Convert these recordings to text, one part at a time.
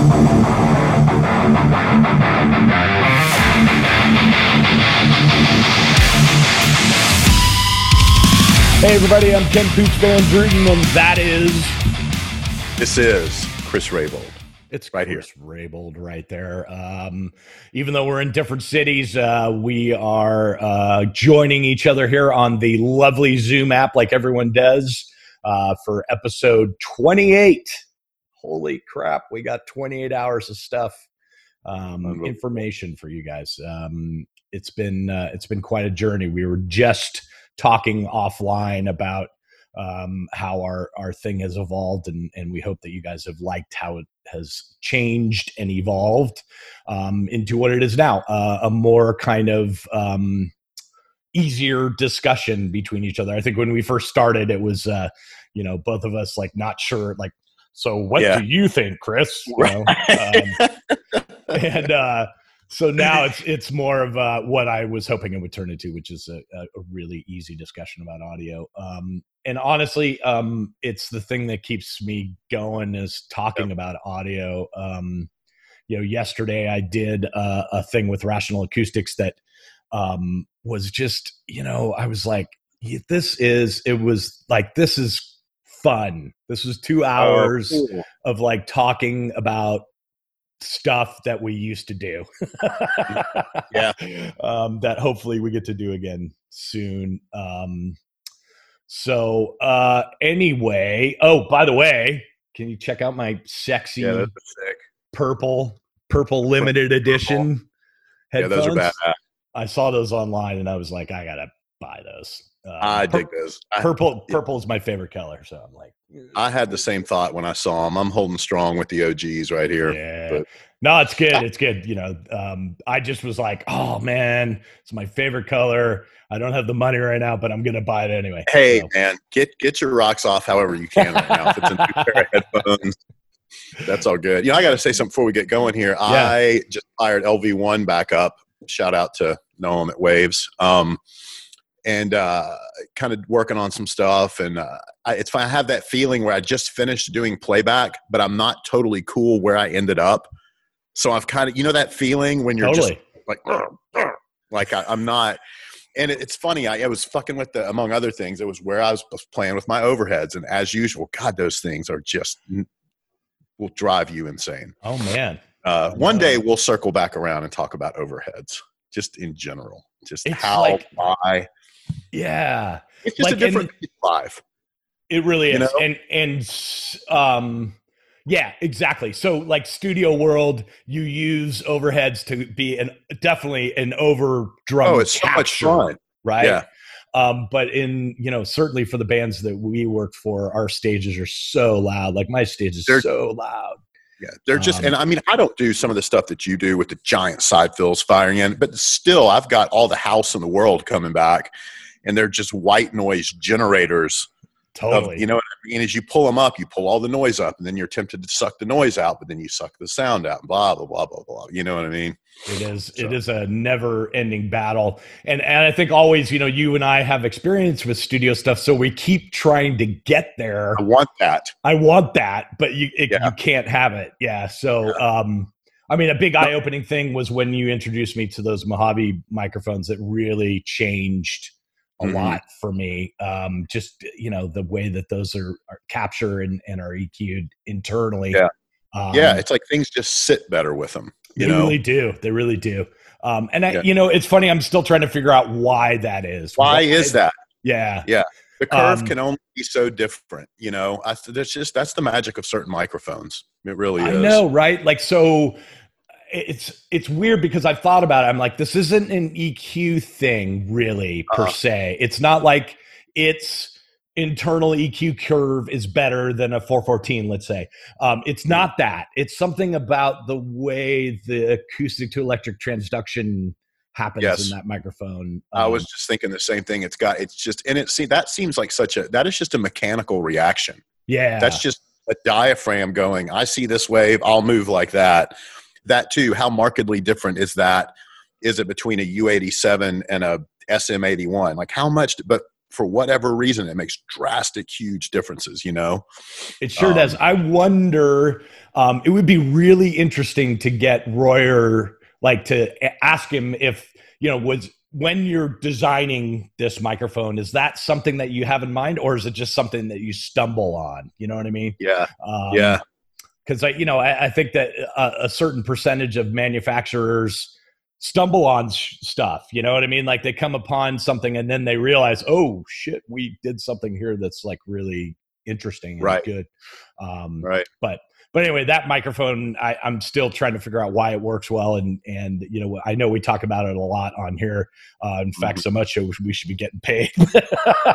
Hey, everybody, I'm Ken Pooch Van Druten, and that is. This is Chris Rabold. It's Right here. Chris Rabold right there. Um, even though we're in different cities, uh, we are uh, joining each other here on the lovely Zoom app, like everyone does, uh, for episode 28. Holy crap, we got 28 hours of stuff, um, information for you guys. Um, it's been uh, it's been quite a journey. We were just talking offline about um, how our our thing has evolved, and and we hope that you guys have liked how it has changed and evolved um, into what it is now, uh, a more kind of um, easier discussion between each other. I think when we first started, it was uh, you know both of us like not sure like. So what Yeah. do you think, Chris? You know, um, and uh, so now it's it's more of uh, what I was hoping it would turn into, which is a, a really easy discussion about audio. Um, and honestly, um, it's the thing that keeps me going is talking about audio. Um, you know, yesterday I did uh, a thing with Rational Acoustics that um, was just, you know, I was like, this is, it was like, this is fun. This was two hours Oh, cool. of like talking about stuff that we used to do. Yeah. Um, that hopefully we get to do again soon. Um, so uh anyway, oh by the way, can you check out my sexy Yeah, purple purple limited edition Yeah, headphones? those are badass. I saw those online and I was like, I gotta buy those. Um, I pur- dig those. I, purple. Purple is my favorite color, so I'm like, I had the same thought when I saw them. I'm holding strong with the OGs right here. Yeah. but- no, it's good. It's good. You know, um, I just was like, oh man, it's my favorite color. I don't have the money right now, but I'm gonna buy it anyway. Hey So, man, get get your rocks off however you can right now. If it's a new pair of headphones, that's all good. You know, I got to say something before we get going here. I just fired LV1 back up. Shout out to Noam at Waves. Um, and uh, kind of working on some stuff. And uh, I, it's. I have that feeling where I just finished doing playback, but I'm not totally cool where I ended up. So I've kind of, you know, that feeling when you're just totally. like like I, I'm not. And it, it's funny. I, I was fucking with the among other things. It was where I was playing with my overheads, and as usual, God, those things are just will drive you insane. oh man, Uh, one day we'll circle back around and talk about overheads, just in general, just It's how like- why. Yeah, It's just like, a different life. it really You is. know? And and um, yeah, exactly. So like Studio World, you use overheads to be an definitely an over drum. Oh, it's so much fun. right? Yeah. Um, but in you know certainly for the bands that we work for, our stages are so loud. Like my stage is They're- so loud. Yeah, they're just, Um, and I mean, I don't do some of the stuff that you do with the giant side fills firing in, but still, I've got all the house in the world coming back, and they're just white noise generators. Of, Totally. you know what I mean? As you pull them up, you pull all the noise up, and then you're tempted to suck the noise out, but then you suck the sound out, blah blah blah blah blah. You know what I mean? It is. So- It is a never-ending battle, and and I think always, you know, you and I have experience with studio stuff, so we keep trying to get there. I want that. I want that, but you it, Yeah. you can't have it. Yeah. So, um, I mean, a big eye-opening thing was when you introduced me to those Mojave microphones that really changed a Mhm. lot for me. Um, just you know the way that those are, are capture and, and are EQ'd internally. Yeah. Um, yeah, it's like things just sit better with them. You they know really do. They really do. Um, and I, Yeah. you know, it's funny. I'm still trying to figure out why that is. why is that? Yeah. Yeah. The curve Um, can only be so different. You know, I, that's just that's the magic of certain microphones. It really I is. I know, right? Like, so it's it's weird because I've thought about it. I'm like, this isn't an EQ thing, really, per Uh-huh. se. It's not like its internal EQ curve is better than a 414, let's say. Um, it's Hmm. not that. It's something about the way the acoustic to electric transduction happens Yes. in that microphone. I was Um, just thinking the same thing. It's got it's just and it see that seems like such a that is just a mechanical reaction. yeah. That's just a diaphragm going, I see this wave, I'll move like that. That too, how markedly different is that? Is it between a U87 and a SM81? Like how much but for whatever reason, it makes drastic, huge differences. You know, it sure um, does. I wonder. Um, it would be really interesting to get Royer, like, to ask him if you know was when you're designing this microphone is that something that you have in mind or is it just something that you stumble on you know what i mean yeah um, yeah because i you know I, I, think that a, a, certain percentage of manufacturers stumble on sh- stuff you know what i mean like they come upon something and then they realize oh shit we did something here that's like really interesting and right. good um, right but but anyway, that microphone, I, am still trying to figure out why it works well, and and you know, I know we talk about it a lot on here. Uh, in fact, mm-hmm. so much so we should be getting paid.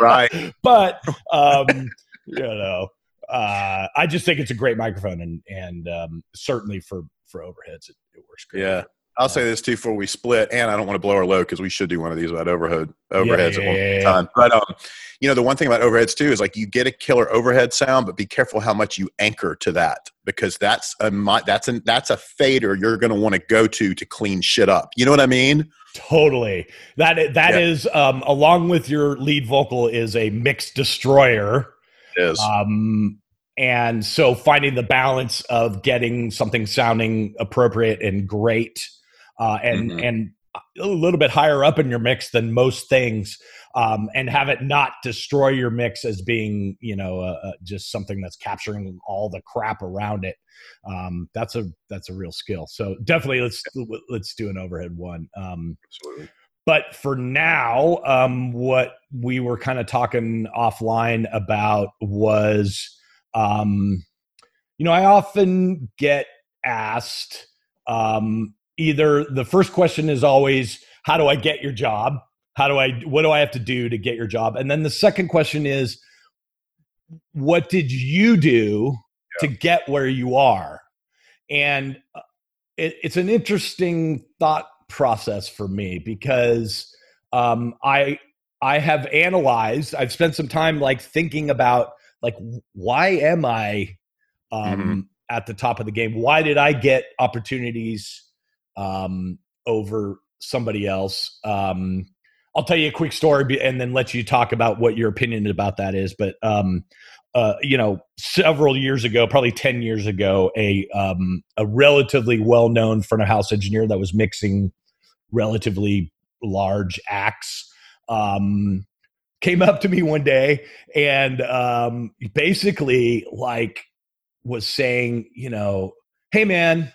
right. But um, you know, uh, I just think it's a great microphone, and and um, certainly for for overheads, it, it works great. Yeah. I'll say this too before we split, and I don't want to blow our load because we should do one of these about overhead overheads yeah, yeah, at one time. But um, you know, the one thing about overheads too is like you get a killer overhead sound, but be careful how much you anchor to that because that's a that's a that's a fader you're going to want to go to to clean shit up. You know what I mean? Totally. That that yeah. is um, along with your lead vocal is a mix destroyer. Is. Um, and so finding the balance of getting something sounding appropriate and great uh, and mm-hmm. and a little bit higher up in your mix than most things um, and have it not destroy your mix as being you know uh, uh, just something that's capturing all the crap around it um, that's a that's a real skill so definitely let's let's do an overhead one um, Absolutely. But for now um, what we were kind of talking offline about was um, you know i often get asked um, either the first question is always how do i get your job? How do i what do i have to do to get your job? And then the second question is what did you do yeah. to get where you are? And uh, it, it's an interesting thought process for me because um, i i have analyzed i've spent some time like thinking about like why am i um, mm-hmm. at the top of the game why did i get opportunities um, over somebody else. Um, I'll tell you a quick story and then let you talk about what your opinion about that is. But um, uh, you know, several years ago, probably ten years ago, a um, a relatively well known front of house engineer that was mixing relatively large acts um, came up to me one day and um, basically like was saying, you know, hey man,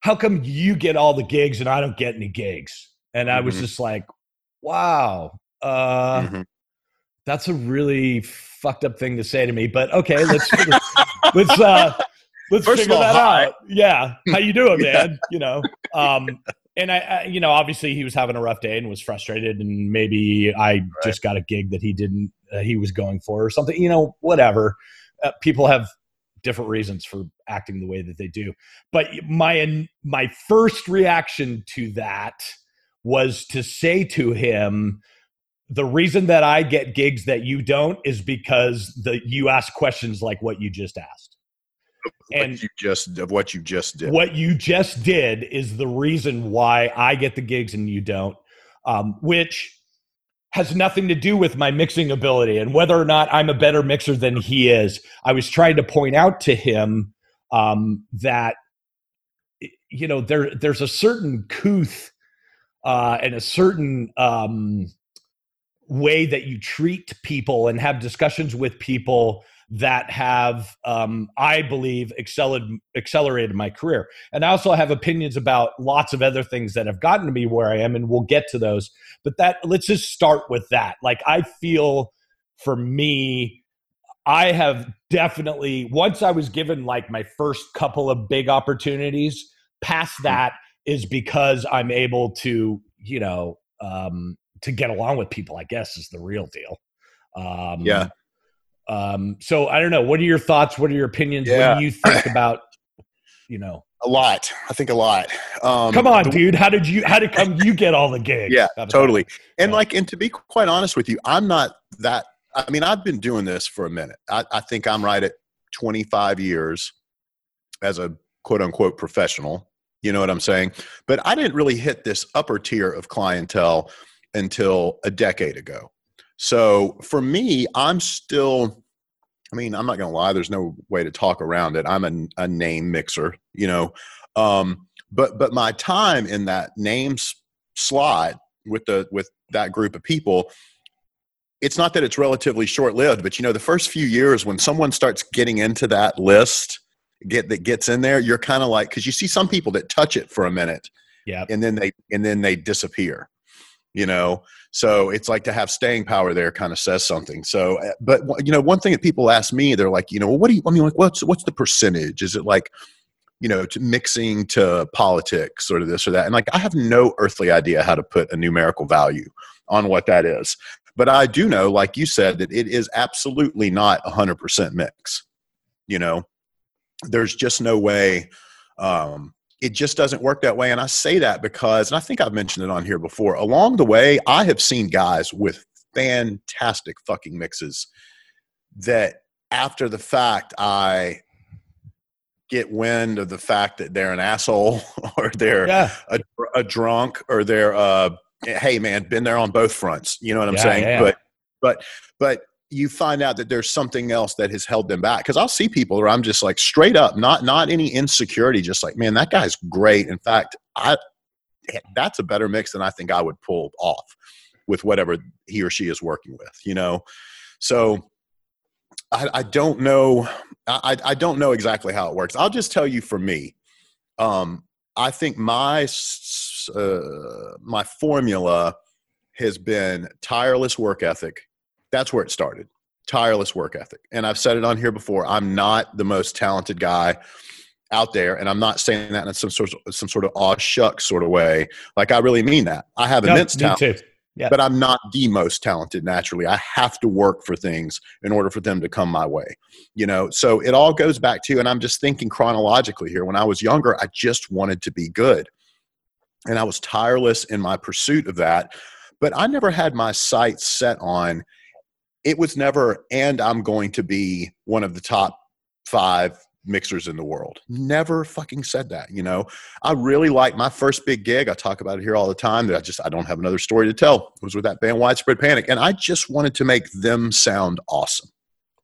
how come you get all the gigs and I don't get any gigs? And I was mm-hmm. just like, wow, uh, mm-hmm. That's a really fucked up thing to say to me. But okay, let's let's uh, let's First figure all, that hi. out. Yeah, how you doing, man? yeah. You know, um, and I, I, you know, obviously he was having a rough day and was frustrated, and maybe I right. just got a gig that he didn't, uh, he was going for or something. You know, whatever. Uh, people have different reasons for acting the way that they do. But my my first reaction to that was to say to him, the reason that I get gigs that you don't is because the you ask questions like what you just asked. and you just of what you just did. What you just did is the reason why I get the gigs and you don't. Um, which has nothing to do with my mixing ability and whether or not I'm a better mixer than he is. I was trying to point out to him um, that you know there there's a certain couth uh, and a certain um, way that you treat people and have discussions with people that have, um, I believe, accelerated, accelerated my career. And I also have opinions about lots of other things that have gotten to me where I am, and we'll get to those. But that let's just start with that. Like I feel for me, I have definitely once I was given like my first couple of big opportunities. Past hmm. that is because I'm able to, you know, um, to get along with people. I guess is the real deal. Um, yeah um, so I don't know. What are your thoughts? What are your opinions? Yeah. What do you think about, you know, a lot. I think a lot. Um, come on, dude. How did you? How did come you get all the gigs? Yeah, totally. And yeah. like, and to be quite honest with you, I'm not that. I mean, I've been doing this for a minute. I, I think I'm right at 25 years as a quote unquote professional. You know what I'm saying? But I didn't really hit this upper tier of clientele until a decade ago. So for me, I'm still. I mean, I'm not gonna lie. There's no way to talk around it. I'm a, a name mixer, you know. Um, but but my time in that names slot with the with that group of people it's not that it's relatively short lived, but you know, the first few years when someone starts getting into that list, get that gets in there, you're kind of like because you see some people that touch it for a minute, yeah, and then they and then they disappear. You know, so it's like to have staying power there kind of says something. So, uh, but you know, one thing that people ask me, they're like, you know, well, what do you? I mean, like, what's what's the percentage? Is it like, you know, to mixing to politics or this or that? And like, I have no earthly idea how to put a numerical value on what that is. But I do know, like you said, that it is absolutely not 100% mix. You know, there's just no way. Um, it just doesn't work that way. And I say that because, and I think I've mentioned it on here before, along the way, I have seen guys with fantastic fucking mixes that after the fact, I get wind of the fact that they're an asshole or they're yeah. a, a, drunk or they're uh, hey man, been there on both fronts. You know what I'm yeah, saying? Yeah. But but but you find out that there's something else that has held them back. Because I'll see people where I'm just like straight up, not not any insecurity, just like, man, that guy's great. In fact, I that's a better mix than I think I would pull off with whatever he or she is working with, you know? So I, I don't know. I, I don't know exactly how it works. I'll just tell you for me, um, I think my uh, my formula has been tireless work ethic. That's where it started. Tireless work ethic. And I've said it on here before. I'm not the most talented guy out there, and I'm not saying that in some sort of some sort of aw shucks sort of way. Like I really mean that. I have immense talent. Too. Yeah. But I'm not the most talented naturally. I have to work for things in order for them to come my way. You know, so it all goes back to, and I'm just thinking chronologically here. When I was younger, I just wanted to be good. And I was tireless in my pursuit of that. But I never had my sights set on it was never, and I'm going to be one of the top five mixers in the world. Never fucking said that, you know. I really like my first big gig. I talk about it here all the time that I just I don't have another story to tell. It was with that band Widespread Panic and I just wanted to make them sound awesome.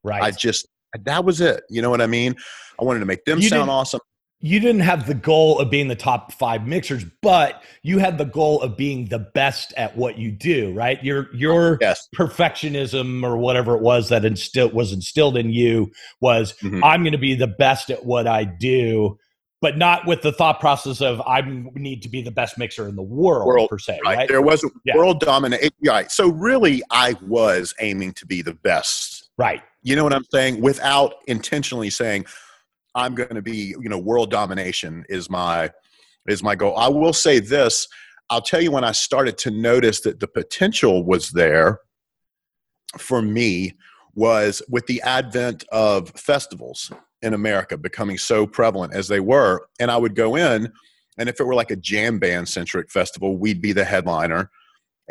Right. I just that was it. You know what I mean? I wanted to make them you sound awesome you didn't have the goal of being the top five mixers, but you had the goal of being the best at what you do, right? Your your yes. perfectionism or whatever it was that instilled was instilled in you was mm-hmm. I'm going to be the best at what I do, but not with the thought process of I need to be the best mixer in the world, world per se. Right? right? There was a yeah. world dominant. Right. So really, I was aiming to be the best. Right. You know what I'm saying? Without intentionally saying I'm going to be, you know, world domination is my is my goal. I will say this. I'll tell you when I started to notice that the potential was there for me was with the advent of festivals in America becoming so prevalent as they were. And I would go in, and if it were like a jam band centric festival, we'd be the headliner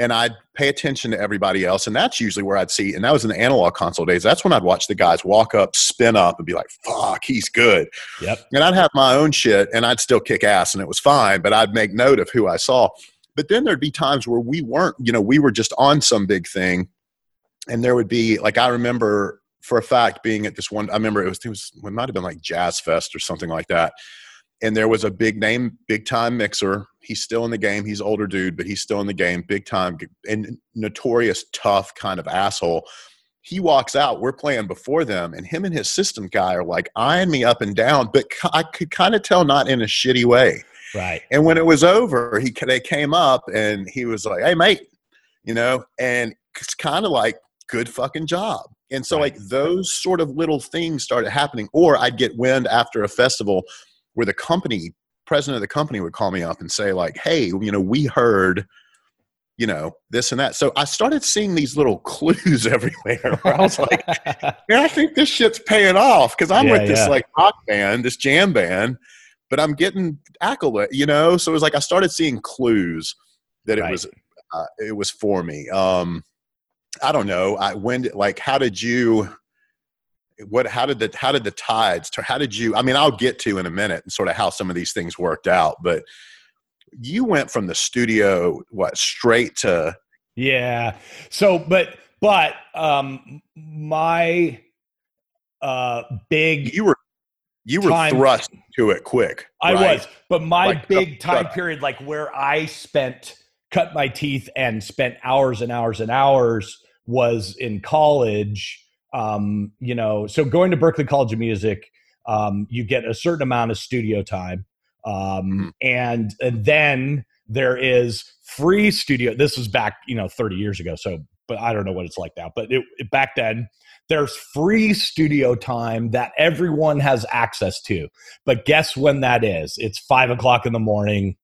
and I'd pay attention to everybody else. And that's usually where I'd see, and that was in the analog console days. That's when I'd watch the guys walk up, spin up, and be like, fuck, he's good. Yep. And I'd have my own shit and I'd still kick ass and it was fine, but I'd make note of who I saw. But then there'd be times where we weren't, you know, we were just on some big thing. And there would be, like, I remember for a fact being at this one, I remember it was, it was, it might have been like Jazz Fest or something like that and there was a big name, big time mixer. He's still in the game. He's older dude, but he's still in the game, big time and notorious tough kind of asshole. He walks out. We're playing before them, and him and his system guy are like eyeing me up and down, but I could kind of tell not in a shitty way. Right. And when it was over, he they came up and he was like, "Hey, mate," you know, and it's kind of like good fucking job. And so, right. like those sort of little things started happening. Or I'd get wind after a festival where the company president of the company would call me up and say like hey you know we heard you know this and that. So i started seeing these little clues everywhere. Where i was like yeah i think this shit's paying off because i'm yeah, with this yeah. like rock band this jam band but i'm getting accolade you know? So it was like i started seeing clues that it right. was uh, it was for me. Um i don't know. I when like how did you what how did the how did the tides how did you i mean i'll get to in a minute and sort of how some of these things worked out but you went from the studio what straight to yeah so but but um, my uh, big you were you were time, thrust to it quick. I was, but my like, big time period, like where I spent cut my teeth and spent hours and hours and hours, was in college. Um, you know, so going to Berklee College of Music, um, you get a certain amount of studio time, um, mm-hmm. and, and then there is free studio. This was back, you know, 30 years ago. So, but I don't know what it's like now. But it, it, back then, there's free studio time that everyone has access to. But guess when that is? It's five o'clock in the morning.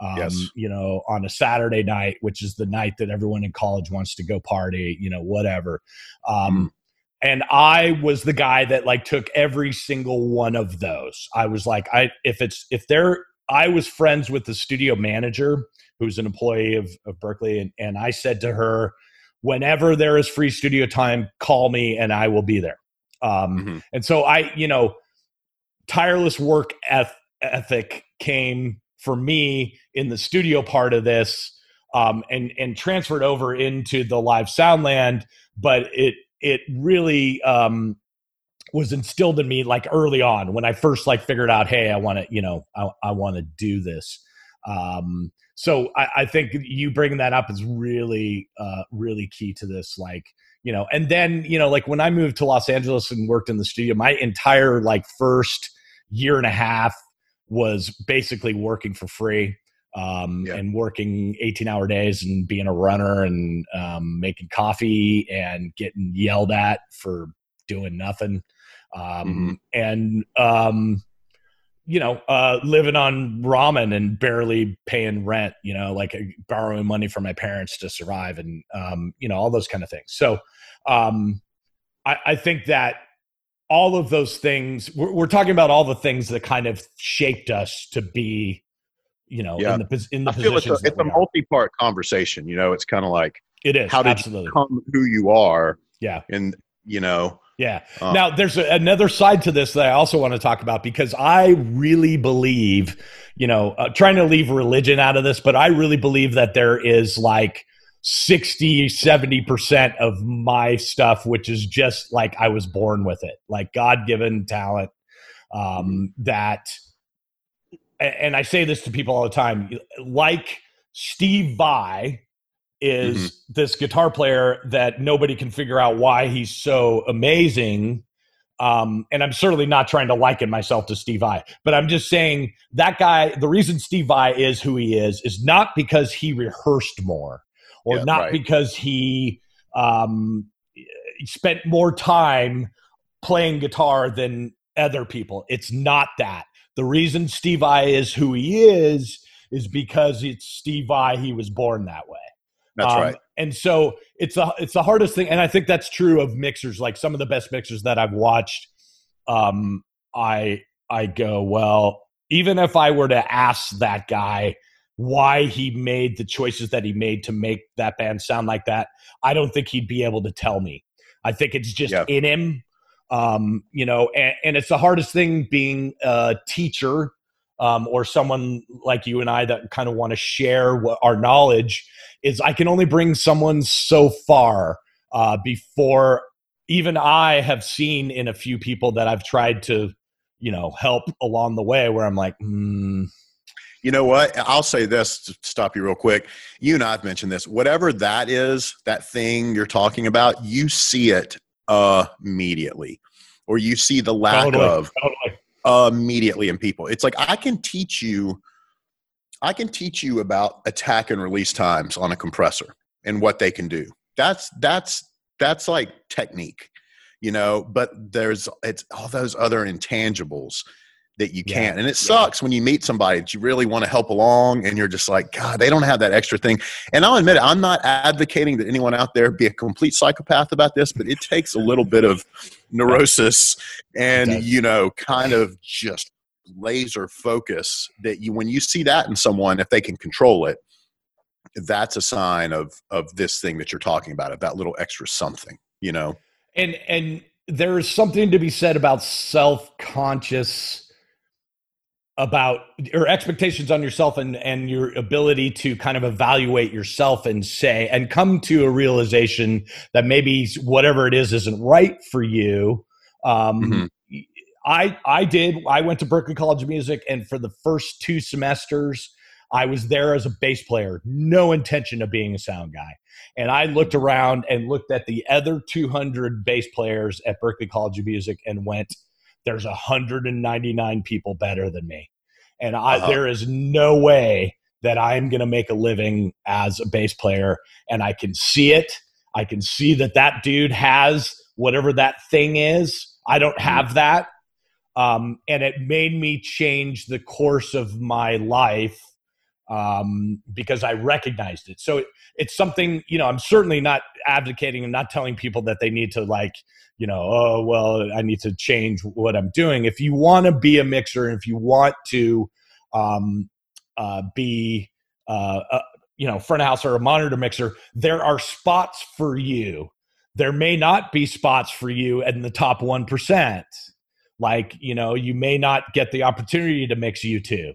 Um, yes. You know, on a Saturday night, which is the night that everyone in college wants to go party. You know, whatever. Um, mm. And I was the guy that like took every single one of those. I was like, I if it's if they're I was friends with the studio manager who's an employee of, of Berklee, and, and I said to her, whenever there is free studio time, call me and I will be there. Um, mm-hmm. And so I, you know, tireless work ethic came for me in the studio part of this um, and and transferred over into the live soundland, but it it really um, was instilled in me like early on when I first like figured out, hey, I want to, you know, I, I want to do this. Um, so I, I, think you bringing that up is really, uh, really key to this. Like, you know, and then you know, like when I moved to Los Angeles and worked in the studio, my entire like first year and a half was basically working for free. Um, yeah. and working 18 hour days and being a runner and um, making coffee and getting yelled at for doing nothing um, mm-hmm. and um, you know, uh, living on ramen and barely paying rent, you know, like uh, borrowing money from my parents to survive and, um, you know, all those kind of things. So um, I, I think that all of those things, we're, we're, talking about all the things that kind of shaped us to be, you know, yeah. in the, in the I feel it's a, it's a multi-part conversation, you know, it's kind of like, it is. How did absolutely. you become who you are? Yeah. And, you know, yeah. Uh, now, there's a, another side to this that I also want to talk about because I really believe, you know, uh, trying to leave religion out of this, but I really believe that there is like 60, 70% of my stuff, which is just like I was born with it, like God given talent um, that, and I say this to people all the time, like Steve Vai, is mm-hmm. this guitar player that nobody can figure out why he's so amazing. Um, and I'm certainly not trying to liken myself to Steve Vai, but I'm just saying that guy, the reason Steve Vai is who he is, is not because he rehearsed more or yeah, not right. because he um, spent more time playing guitar than other people. It's not that. The reason Steve Vai is who he is is because it's Steve Vai. He was born that way. That's um, right. And so it's the it's the hardest thing, and I think that's true of mixers. Like some of the best mixers that I've watched, um, I I go well. Even if I were to ask that guy why he made the choices that he made to make that band sound like that, I don't think he'd be able to tell me. I think it's just yeah. in him, um, you know. And, and it's the hardest thing being a teacher um, or someone like you and I that kind of want to share what, our knowledge is I can only bring someone so far uh, before even I have seen in a few people that I've tried to, you know, help along the way where I'm like, hmm. You know what? I'll say this to stop you real quick. You and I've mentioned this. Whatever that is, that thing you're talking about, you see it immediately, or you see the lack totally, of totally. immediately in people. It's like I can teach you I can teach you about attack and release times on a compressor and what they can do. That's that's that's like technique, you know, but there's it's all those other intangibles that you can't. Yeah. And it sucks yeah. when you meet somebody that you really want to help along and you're just like, God, they don't have that extra thing. And I'll admit it, I'm not advocating that anyone out there be a complete psychopath about this, but it takes a little bit of neurosis and, you know, kind of just laser focus that you when you see that in someone if they can control it that's a sign of of this thing that you're talking about of that little extra something you know and and there is something to be said about self-conscious about your expectations on yourself and and your ability to kind of evaluate yourself and say and come to a realization that maybe whatever it is isn't right for you um, mm-hmm. i i did i went to berklee college of music and for the first two semesters i was there as a bass player no intention of being a sound guy and i looked around and looked at the other 200 bass players at berklee college of music and went there's 199 people better than me. And I, uh-huh. there is no way that I'm going to make a living as a bass player. And I can see it. I can see that that dude has whatever that thing is. I don't mm-hmm. have that. Um, and it made me change the course of my life um, because I recognized it. So it, it's something, you know, I'm certainly not advocating and not telling people that they need to like, you know, oh, well, I need to change what I'm doing. If you want to be a mixer, if you want to um, uh, be, uh, a, you know, front house or a monitor mixer, there are spots for you. There may not be spots for you in the top 1%. Like, you know, you may not get the opportunity to mix U2.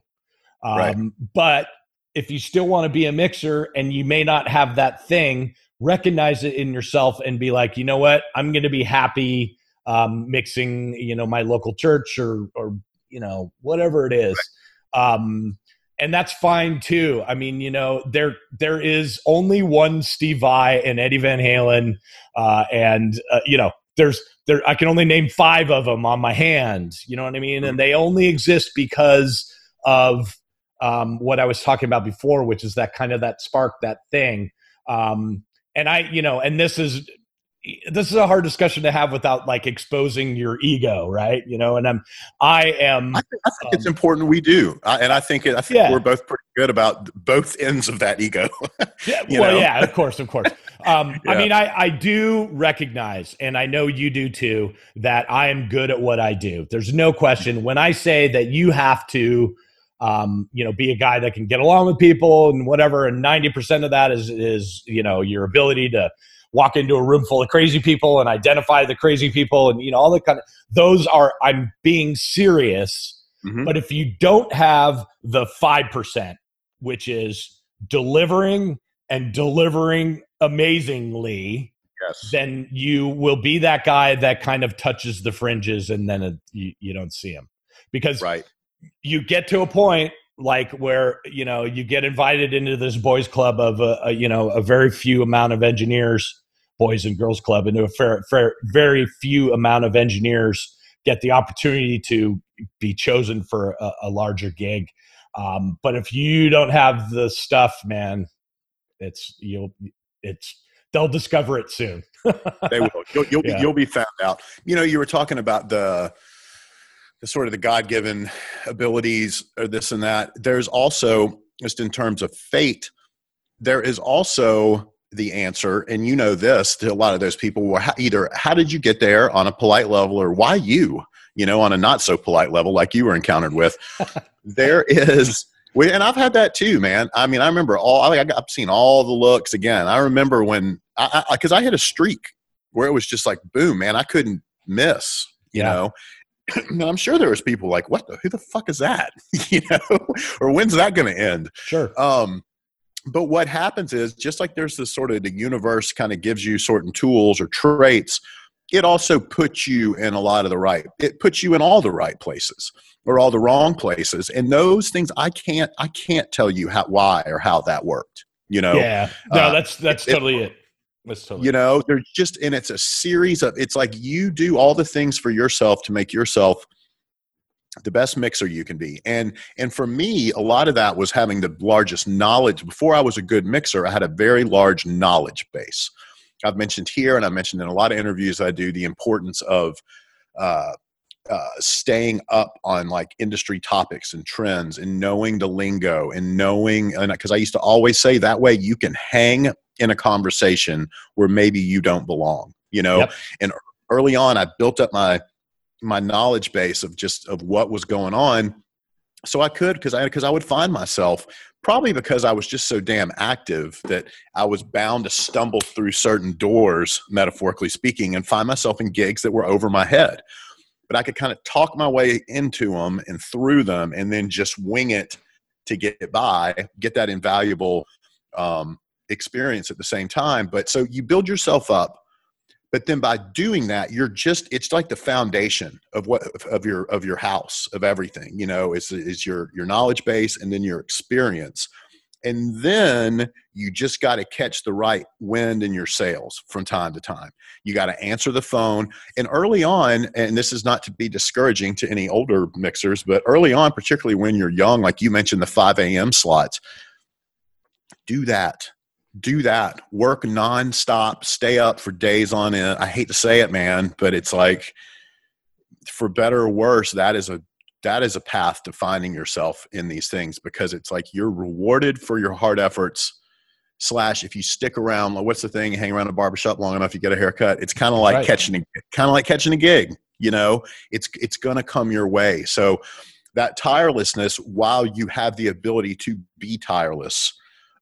Um, right. But if you still want to be a mixer and you may not have that thing, recognize it in yourself and be like, you know what, I'm going to be happy um, mixing, you know, my local church or or you know whatever it is. Um, and that's fine too. I mean, you know, there there is only one Steve Vai and Eddie Van Halen, uh, and uh, you know, there's there. I can only name five of them on my hand. You know what I mean? And they only exist because of um, what I was talking about before, which is that kind of that spark, that thing. Um, and I, you know, and this is this is a hard discussion to have without like exposing your ego, right? You know, and I'm, I am. I think, I think um, it's important we do, I, and I think it, I think yeah. we're both pretty good about both ends of that ego. yeah, well, know? yeah, of course, of course. Um, yeah. I mean, I I do recognize, and I know you do too, that I am good at what I do. There's no question. When I say that you have to um, you know, be a guy that can get along with people and whatever. And 90% of that is, is, you know, your ability to walk into a room full of crazy people and identify the crazy people and, you know, all the kind of, those are, I'm being serious. Mm-hmm. But if you don't have the 5%, which is delivering and delivering amazingly, yes. then you will be that guy that kind of touches the fringes and then it, you, you don't see him because right you get to a point like where you know you get invited into this boys club of a, a, you know a very few amount of engineers boys and girls club into a fair, fair very few amount of engineers get the opportunity to be chosen for a, a larger gig. Um, but if you don't have the stuff man it's you'll it's they'll discover it soon. They will. You'll, you'll, yeah. you'll be found out. You know you were talking about the the sort of the god-given abilities or this and that there's also just in terms of fate there is also the answer and you know this to a lot of those people were either how did you get there on a polite level or why you you know on a not so polite level like you were encountered with there is and I've had that too, man. I mean, I remember all. I, I've seen all the looks again. I remember when I because I, I, hit a streak where it was just like boom, man. I couldn't miss, you yeah. know. and I'm sure there was people like, "What? The, who the fuck is that?" you know, or when's that going to end? Sure. Um, but what happens is just like there's this sort of the universe kind of gives you certain tools or traits. It also puts you in a lot of the right. It puts you in all the right places or all the wrong places, and those things I can't I can't tell you how why or how that worked. You know. Yeah. No, uh, that's that's totally it. it. Totally you know, there's just, and it's a series of, it's like you do all the things for yourself to make yourself the best mixer you can be. And, and for me, a lot of that was having the largest knowledge. Before I was a good mixer, I had a very large knowledge base. I've mentioned here, and I mentioned in a lot of interviews I do, the importance of, uh, uh, staying up on like industry topics and trends and knowing the lingo and knowing and because i used to always say that way you can hang in a conversation where maybe you don't belong you know yep. and early on i built up my my knowledge base of just of what was going on so i could because i because i would find myself probably because i was just so damn active that i was bound to stumble through certain doors metaphorically speaking and find myself in gigs that were over my head but I could kind of talk my way into them and through them and then just wing it to get by, get that invaluable um, experience at the same time. But so you build yourself up but then by doing that you're just it's like the foundation of what of your of your house of everything you know is is your your knowledge base and then your experience. And then you just got to catch the right wind in your sails from time to time. You got to answer the phone. And early on and this is not to be discouraging to any older mixers but early on particularly when you're young like you mentioned the 5 a.m slots do that do that work nonstop stay up for days on end. I hate to say it man but it's like for better or worse that is a that is a path to finding yourself in these things because it's like you're rewarded for your hard efforts slash if you stick around like what's the thing hang around a barbershop long enough you get a haircut. It's kind of like right. catching a kind of like catching a gig you know? It's it's going to come your way. So that tirelessness while you have the ability to be tireless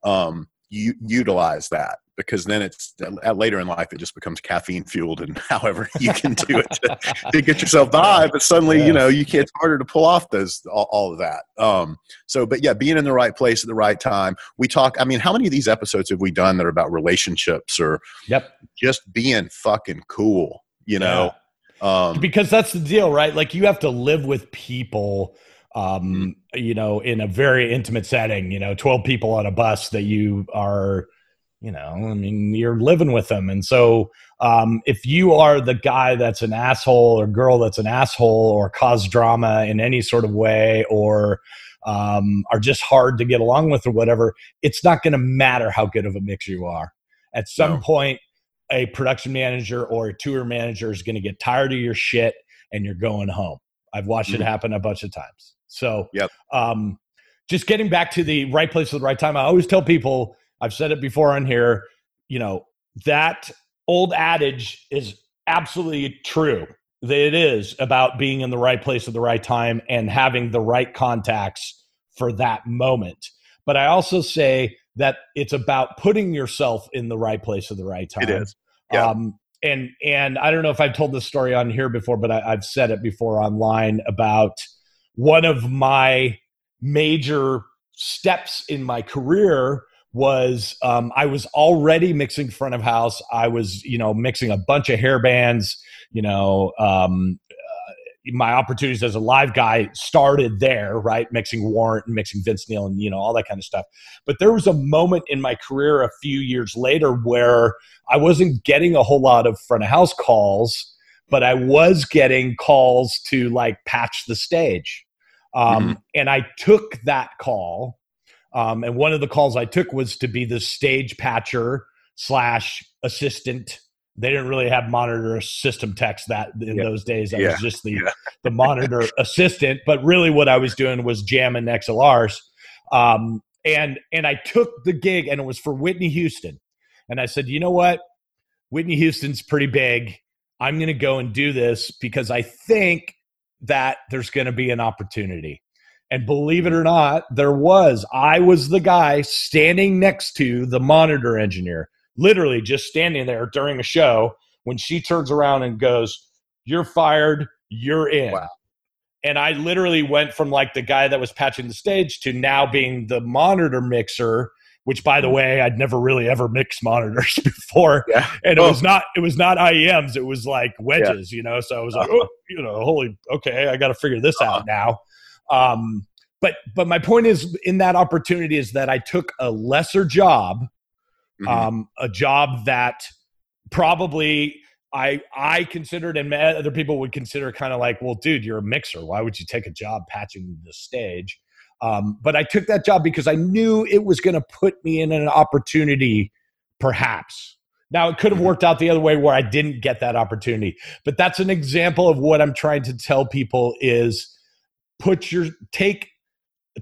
um, you utilize that because then it's later in life it just becomes caffeine fueled and however you can do it to, to get yourself by but suddenly yes. you know you can't it's harder to pull off those all, all, of that. Um so but yeah being in the right place at the right time. We talk i mean how many of these episodes have we done that are about relationships or yep. just being fucking cool you know? Yeah. um because that's the deal right? Like you have to live with people um, mm-hmm. you know, in a very intimate setting, you know, 12 people on a bus that you are, you know, I mean, you're living with them. And so um, if you are the guy that's an asshole or girl that's an asshole or cause drama in any sort of way or um, are just hard to get along with or whatever, it's not going to matter how good of a mix you are. At some no. point, a production manager or a tour manager is going to get tired of your shit and you're going home. I've watched mm-hmm. it happen a bunch of times. So, yep. um, just getting back to the right place at the right time. I always tell people, I've said it before on here, you know, that old adage is absolutely true. That it is about being in the right place at the right time and having the right contacts for that moment. But I also say that it's about putting yourself in the right place at the right time. It is. Yeah. Um, and and I don't know if I've told this story on here before, but I, I've said it before online about one of my major steps in my career was um, I was already mixing front of house. I was, you know, mixing a bunch of hair bands. You know, um, uh, my opportunities as a live guy started there, right? Mixing Warrant and mixing Vince Neil and you know all that kind of stuff. But there was a moment in my career a few years later where I wasn't getting a whole lot of front of house calls but I was getting calls to like patch the stage. Um, mm-hmm. And I took that call. Um, and one of the calls I took was to be the stage patcher slash assistant. They didn't really have monitor system techs that in yep. those days. I yeah. was just the yeah. the monitor assistant. But really, what I was doing was jamming XLRs. Um, and and I took the gig, and it was for Whitney Houston. And I said, you know what, Whitney Houston's pretty big I'm going to go and do this because I think that there's going to be an opportunity. And believe it or not, there was. I was the guy standing next to the monitor engineer, literally just standing there during a show when she turns around and goes, You're fired, you're in. Wow. And I literally went from like the guy that was patching the stage to now being the monitor mixer which by the mm-hmm. way I'd never really ever mixed monitors before. Yeah. And it oh. was not it was not IEMs, it was like wedges, yeah. you know. So I was like, uh-huh. oh, you know, holy okay, I gotta figure this uh-huh. out now. Um, but but my point is in that opportunity is that I took a lesser job, mm-hmm. um, a job that probably I I considered and other people would consider kind of like, well, dude, you're a mixer. Why would you take a job patching the stage? Um, but I took that job because I knew it was going to put me in an opportunity, perhaps. Now, it could have mm-hmm. worked out the other way where I didn't get that opportunity. But that's an example of what I'm trying to tell people is put your take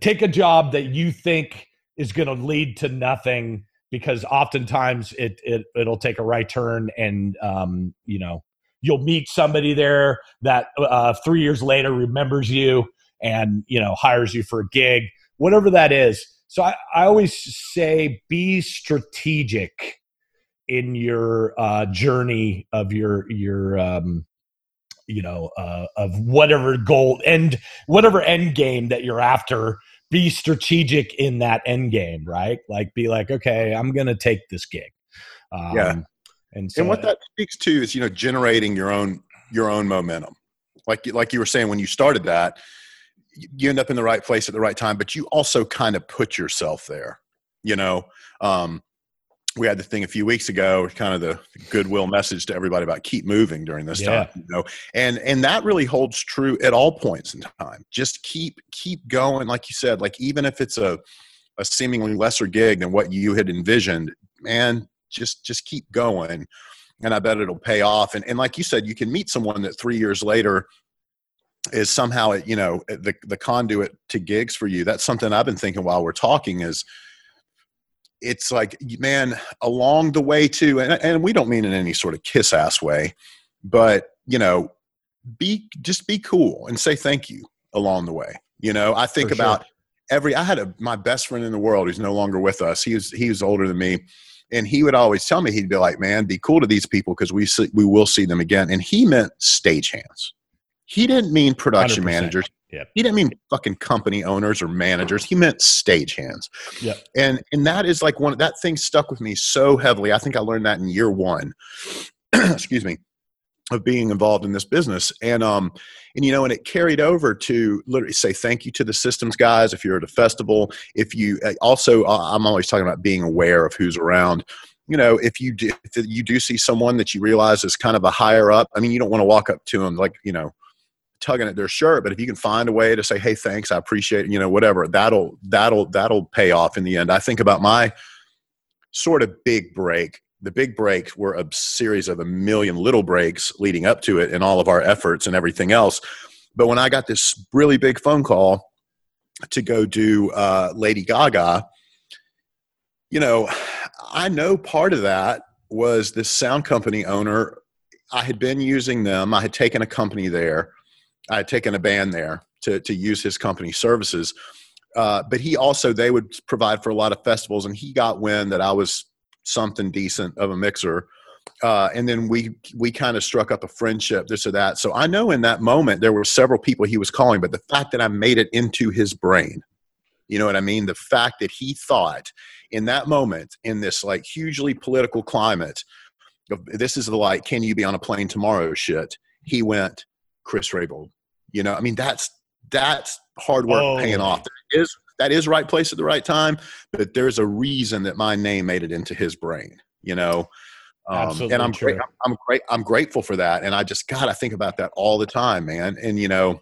take a job that you think is going to lead to nothing because oftentimes it, it it'll take a right turn and um, you know you'll meet somebody there that uh, three years later remembers you and you know hires you for a gig whatever that is. So i, I always say be strategic in your uh, journey of your your um, you know uh, of whatever goal and whatever end game that you're after be strategic in that end game right? Like be like okay i'm gonna take this gig. Um, yeah. and so, and what that speaks to is you know generating your own your own momentum. Like like you were saying when you started that you end up in the right place at the right time but you also kind of put yourself there you know um, we had the thing a few weeks ago, kind of the goodwill message to everybody about keep moving during this yeah. time, you know, and and that really holds true at all points in time. Just keep keep going, like you said, like even if it's a a seemingly lesser gig than what you had envisioned, man, just just keep going, and I bet it'll pay off. And and like you said, you can meet someone that three years later is somehow it, you know the the conduit to gigs for you. That's something I've been thinking while we're talking is it's like man along the way too and, and we don't mean in any sort of kiss ass way but you know be just be cool and say thank you along the way you know i think For about sure. every i had a my best friend in the world who's no longer with us he was he was older than me and he would always tell me he'd be like man be cool to these people because we see, we will see them again and he meant stagehands he didn't mean production 100%. managers yeah. He didn't mean fucking company owners or managers. He meant stagehands. Yeah. And and that is like one that thing stuck with me so heavily. I think I learned that in year one. excuse me of being involved in this business and um and you know and it carried over to literally say thank you to the systems guys if you're at a festival if you uh, also uh, i'm always talking about being aware of who's around you know if you do if you do see someone that you realize is kind of a higher up i mean you don't want to walk up to them like you know tugging at their shirt but if you can find a way to say hey thanks i appreciate you know whatever that'll that'll that'll pay off in the end. I think about my sort of big break the big breaks were a series of a million little breaks leading up to it and all of our efforts and everything else. But when i got this really big phone call to go do uh, lady gaga you know i know part of that was this sound company owner. I had been using them. I had taken a company there I had taken a band there to to use his company services. Uh, but he also they would provide for a lot of festivals, and he got wind that I was something decent of a mixer. Uh, and then we we kind of struck up a friendship, this or that. So I know in that moment there were several people he was calling, but the fact that I made it into his brain, you know what I mean? The fact that he thought in that moment, in this like hugely political climate, this is the like, can you be on a plane tomorrow shit? He went, Chris Rabold. You know, I mean, that's that's hard work oh. paying off. That is that is right place at the right time, but there's a reason that my name made it into his brain. You know, um, and I'm great. I'm, I'm great. I'm grateful for that. And I just God, I think about that all the time, man. And you know,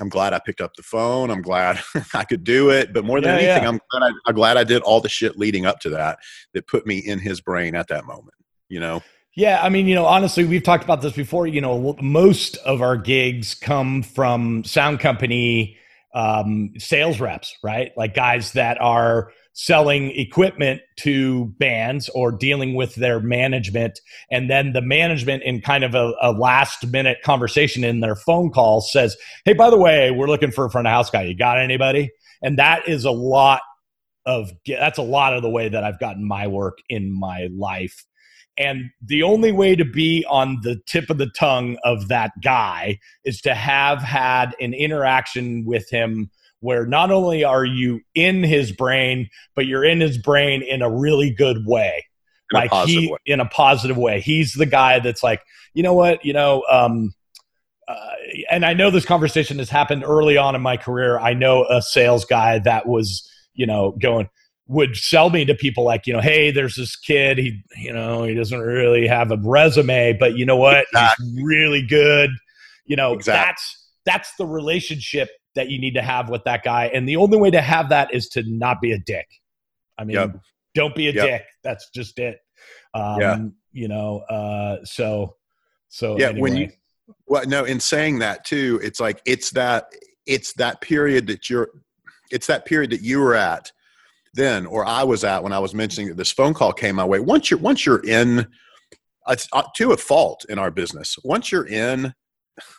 I'm glad I picked up the phone. I'm glad I could do it. But more than yeah, anything, yeah. I'm glad I, I'm glad I did all the shit leading up to that that put me in his brain at that moment. You know. Yeah, I mean, you know, honestly, we've talked about this before. You know, most of our gigs come from sound company um, sales reps, right? Like guys that are selling equipment to bands or dealing with their management. And then the management, in kind of a, a last minute conversation in their phone call, says, Hey, by the way, we're looking for a front of house guy. You got anybody? And that is a lot of that's a lot of the way that I've gotten my work in my life and the only way to be on the tip of the tongue of that guy is to have had an interaction with him where not only are you in his brain, but you're in his brain in a really good way. In like he way. in a positive way. He's the guy that's like, you know what, you know, um, uh, and I know this conversation has happened early on in my career. I know a sales guy that was, you know, going, would sell me to people like, you know, hey, there's this kid. He, you know, he doesn't really have a resume, but you know what? Exactly. He's really good. You know, exactly. that's that's the relationship that you need to have with that guy. And the only way to have that is to not be a dick. I mean, yep. don't be a yep. dick. That's just it. Um, yeah. you know, uh, so so yeah, anyway. when you well, no, in saying that too, it's like it's that it's that period that you're it's that period that you were at then or I was at when I was mentioning that this phone call came my way. Once you're once you're in, it's uh, to a fault in our business. Once you're in,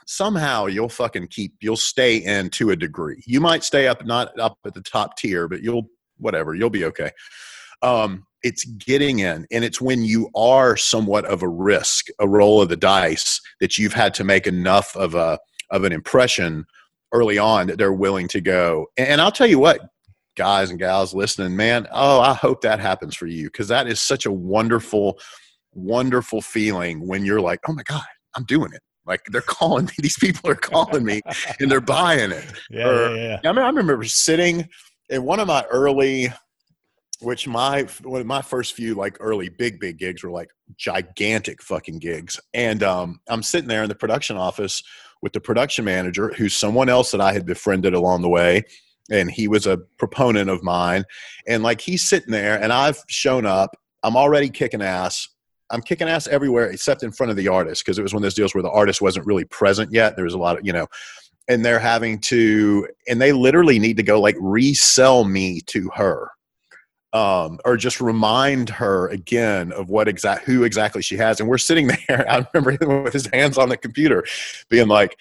somehow you'll fucking keep you'll stay in to a degree. You might stay up not up at the top tier, but you'll whatever you'll be okay. Um, it's getting in and it's when you are somewhat of a risk a roll of the dice that you've had to make enough of a of an impression early on that they're willing to go and i'll tell you what guys and gals listening man oh i hope that happens for you because that is such a wonderful wonderful feeling when you're like oh my god i'm doing it. Like they're calling me these people are calling me and they're buying it. Yeah, or, yeah, yeah. I, mean, I remember sitting in one of my early which my one of my first few like early big big gigs were like gigantic fucking gigs. And um, i'm sitting there in the production office with the production manager who's someone else that i had befriended along the way and he was a proponent of mine and like he's sitting there and i've shown up i'm already kicking ass i'm kicking ass everywhere except in front of the artist because it was one of those deals where the artist wasn't really present yet there was a lot of you know and they're having to and they literally need to go like resell me to her um, or just remind her again of what exact who exactly she has. And we're sitting there. I remember him with his hands on the computer, being like,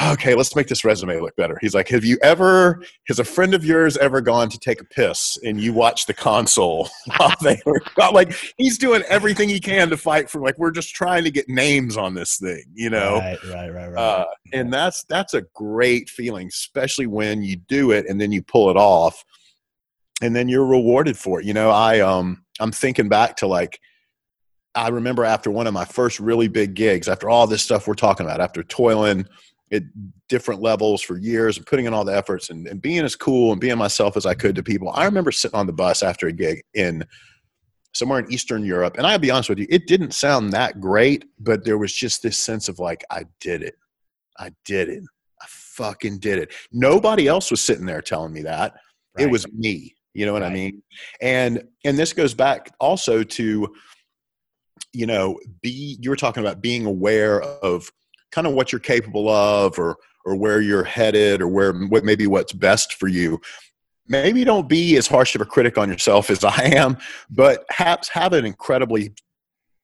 "Okay, let's make this resume look better." He's like, "Have you ever? Has a friend of yours ever gone to take a piss and you watch the console while they were like?" He's doing everything he can to fight for. Like we're just trying to get names on this thing, you know? Right, right, right, right. Uh, and that's that's a great feeling, especially when you do it and then you pull it off and then you're rewarded for it. You know, I um I'm thinking back to like I remember after one of my first really big gigs, after all this stuff we're talking about, after toiling at different levels for years and putting in all the efforts and, and being as cool and being myself as I could to people. I remember sitting on the bus after a gig in somewhere in Eastern Europe. And I'll be honest with you, it didn't sound that great, but there was just this sense of like, I did it. I did it. I fucking did it. Nobody else was sitting there telling me that. Right. It was me. You know what right. I mean? And and this goes back also to you know, be you were talking about being aware of kind of what you're capable of or or where you're headed or where what maybe what's best for you. Maybe don't be as harsh of a critic on yourself as I am, but have have an incredibly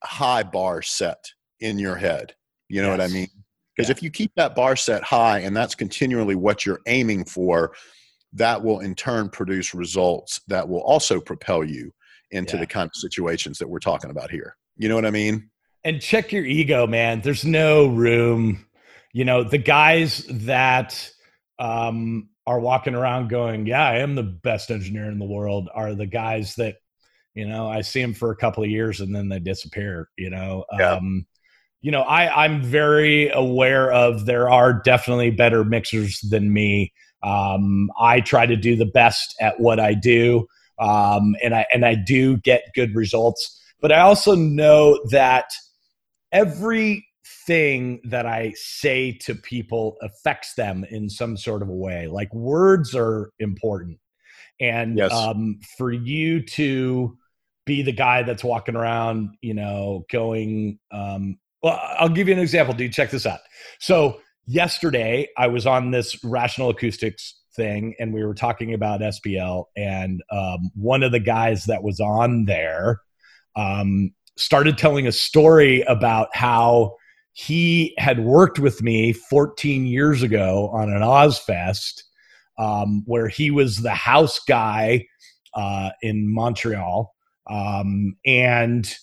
high bar set in your head. You know yes. what I mean? Because yeah. if you keep that bar set high and that's continually what you're aiming for, that will in turn produce results that will also propel you into yeah. the kind of situations that we're talking about here. You know what I mean? And check your ego, man. There's no room. You know, the guys that um, are walking around going, Yeah, I am the best engineer in the world, are the guys that, you know, I see them for a couple of years and then they disappear, you know. Yeah. Um, you know, I, I'm very aware of there are definitely better mixers than me um, I try to do the best at what I do, um, and I and I do get good results. But I also know that everything that I say to people affects them in some sort of a way. Like words are important, and yes. um, for you to be the guy that's walking around, you know, going. Um, well, I'll give you an example, dude. Check this out. So yesterday I was on this rational acoustics thing and we were talking about SPL and um, one of the guys that was on there um, started telling a story about how he had worked with me 14 years ago on an Ozzfest um, where he was the house guy uh, in Montreal um, and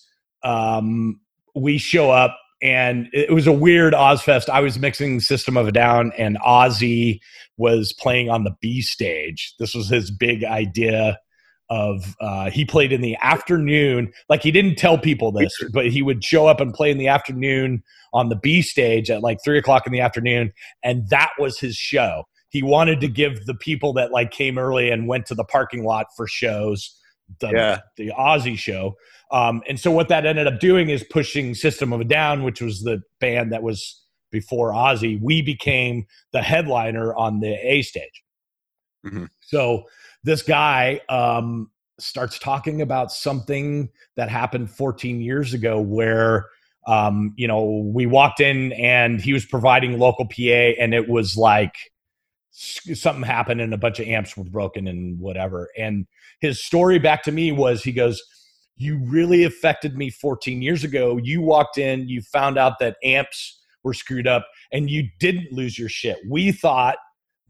um, we show up and it was a weird Ozzfest. I was mixing System of a Down, and Ozzy was playing on the B stage. This was his big idea of uh, he played in the afternoon. Like he didn't tell people this, but he would show up and play in the afternoon on the B stage at like three o'clock in the afternoon, and that was his show. He wanted to give the people that like came early and went to the parking lot for shows the yeah. the Ozzy show. Um, and so what that ended up doing is pushing System of a Down, which was the band that was before Ozzy. We became the headliner on the A stage. Mm-hmm. So this guy um, starts talking about something that happened 14 years ago where um, you know we walked in and he was providing local pa and it was like something happened and a bunch of amps were broken and whatever and his story back to me was he goes you really affected me 14 years ago. You walked in, you found out that amps were screwed up, and you didn't lose your shit. We thought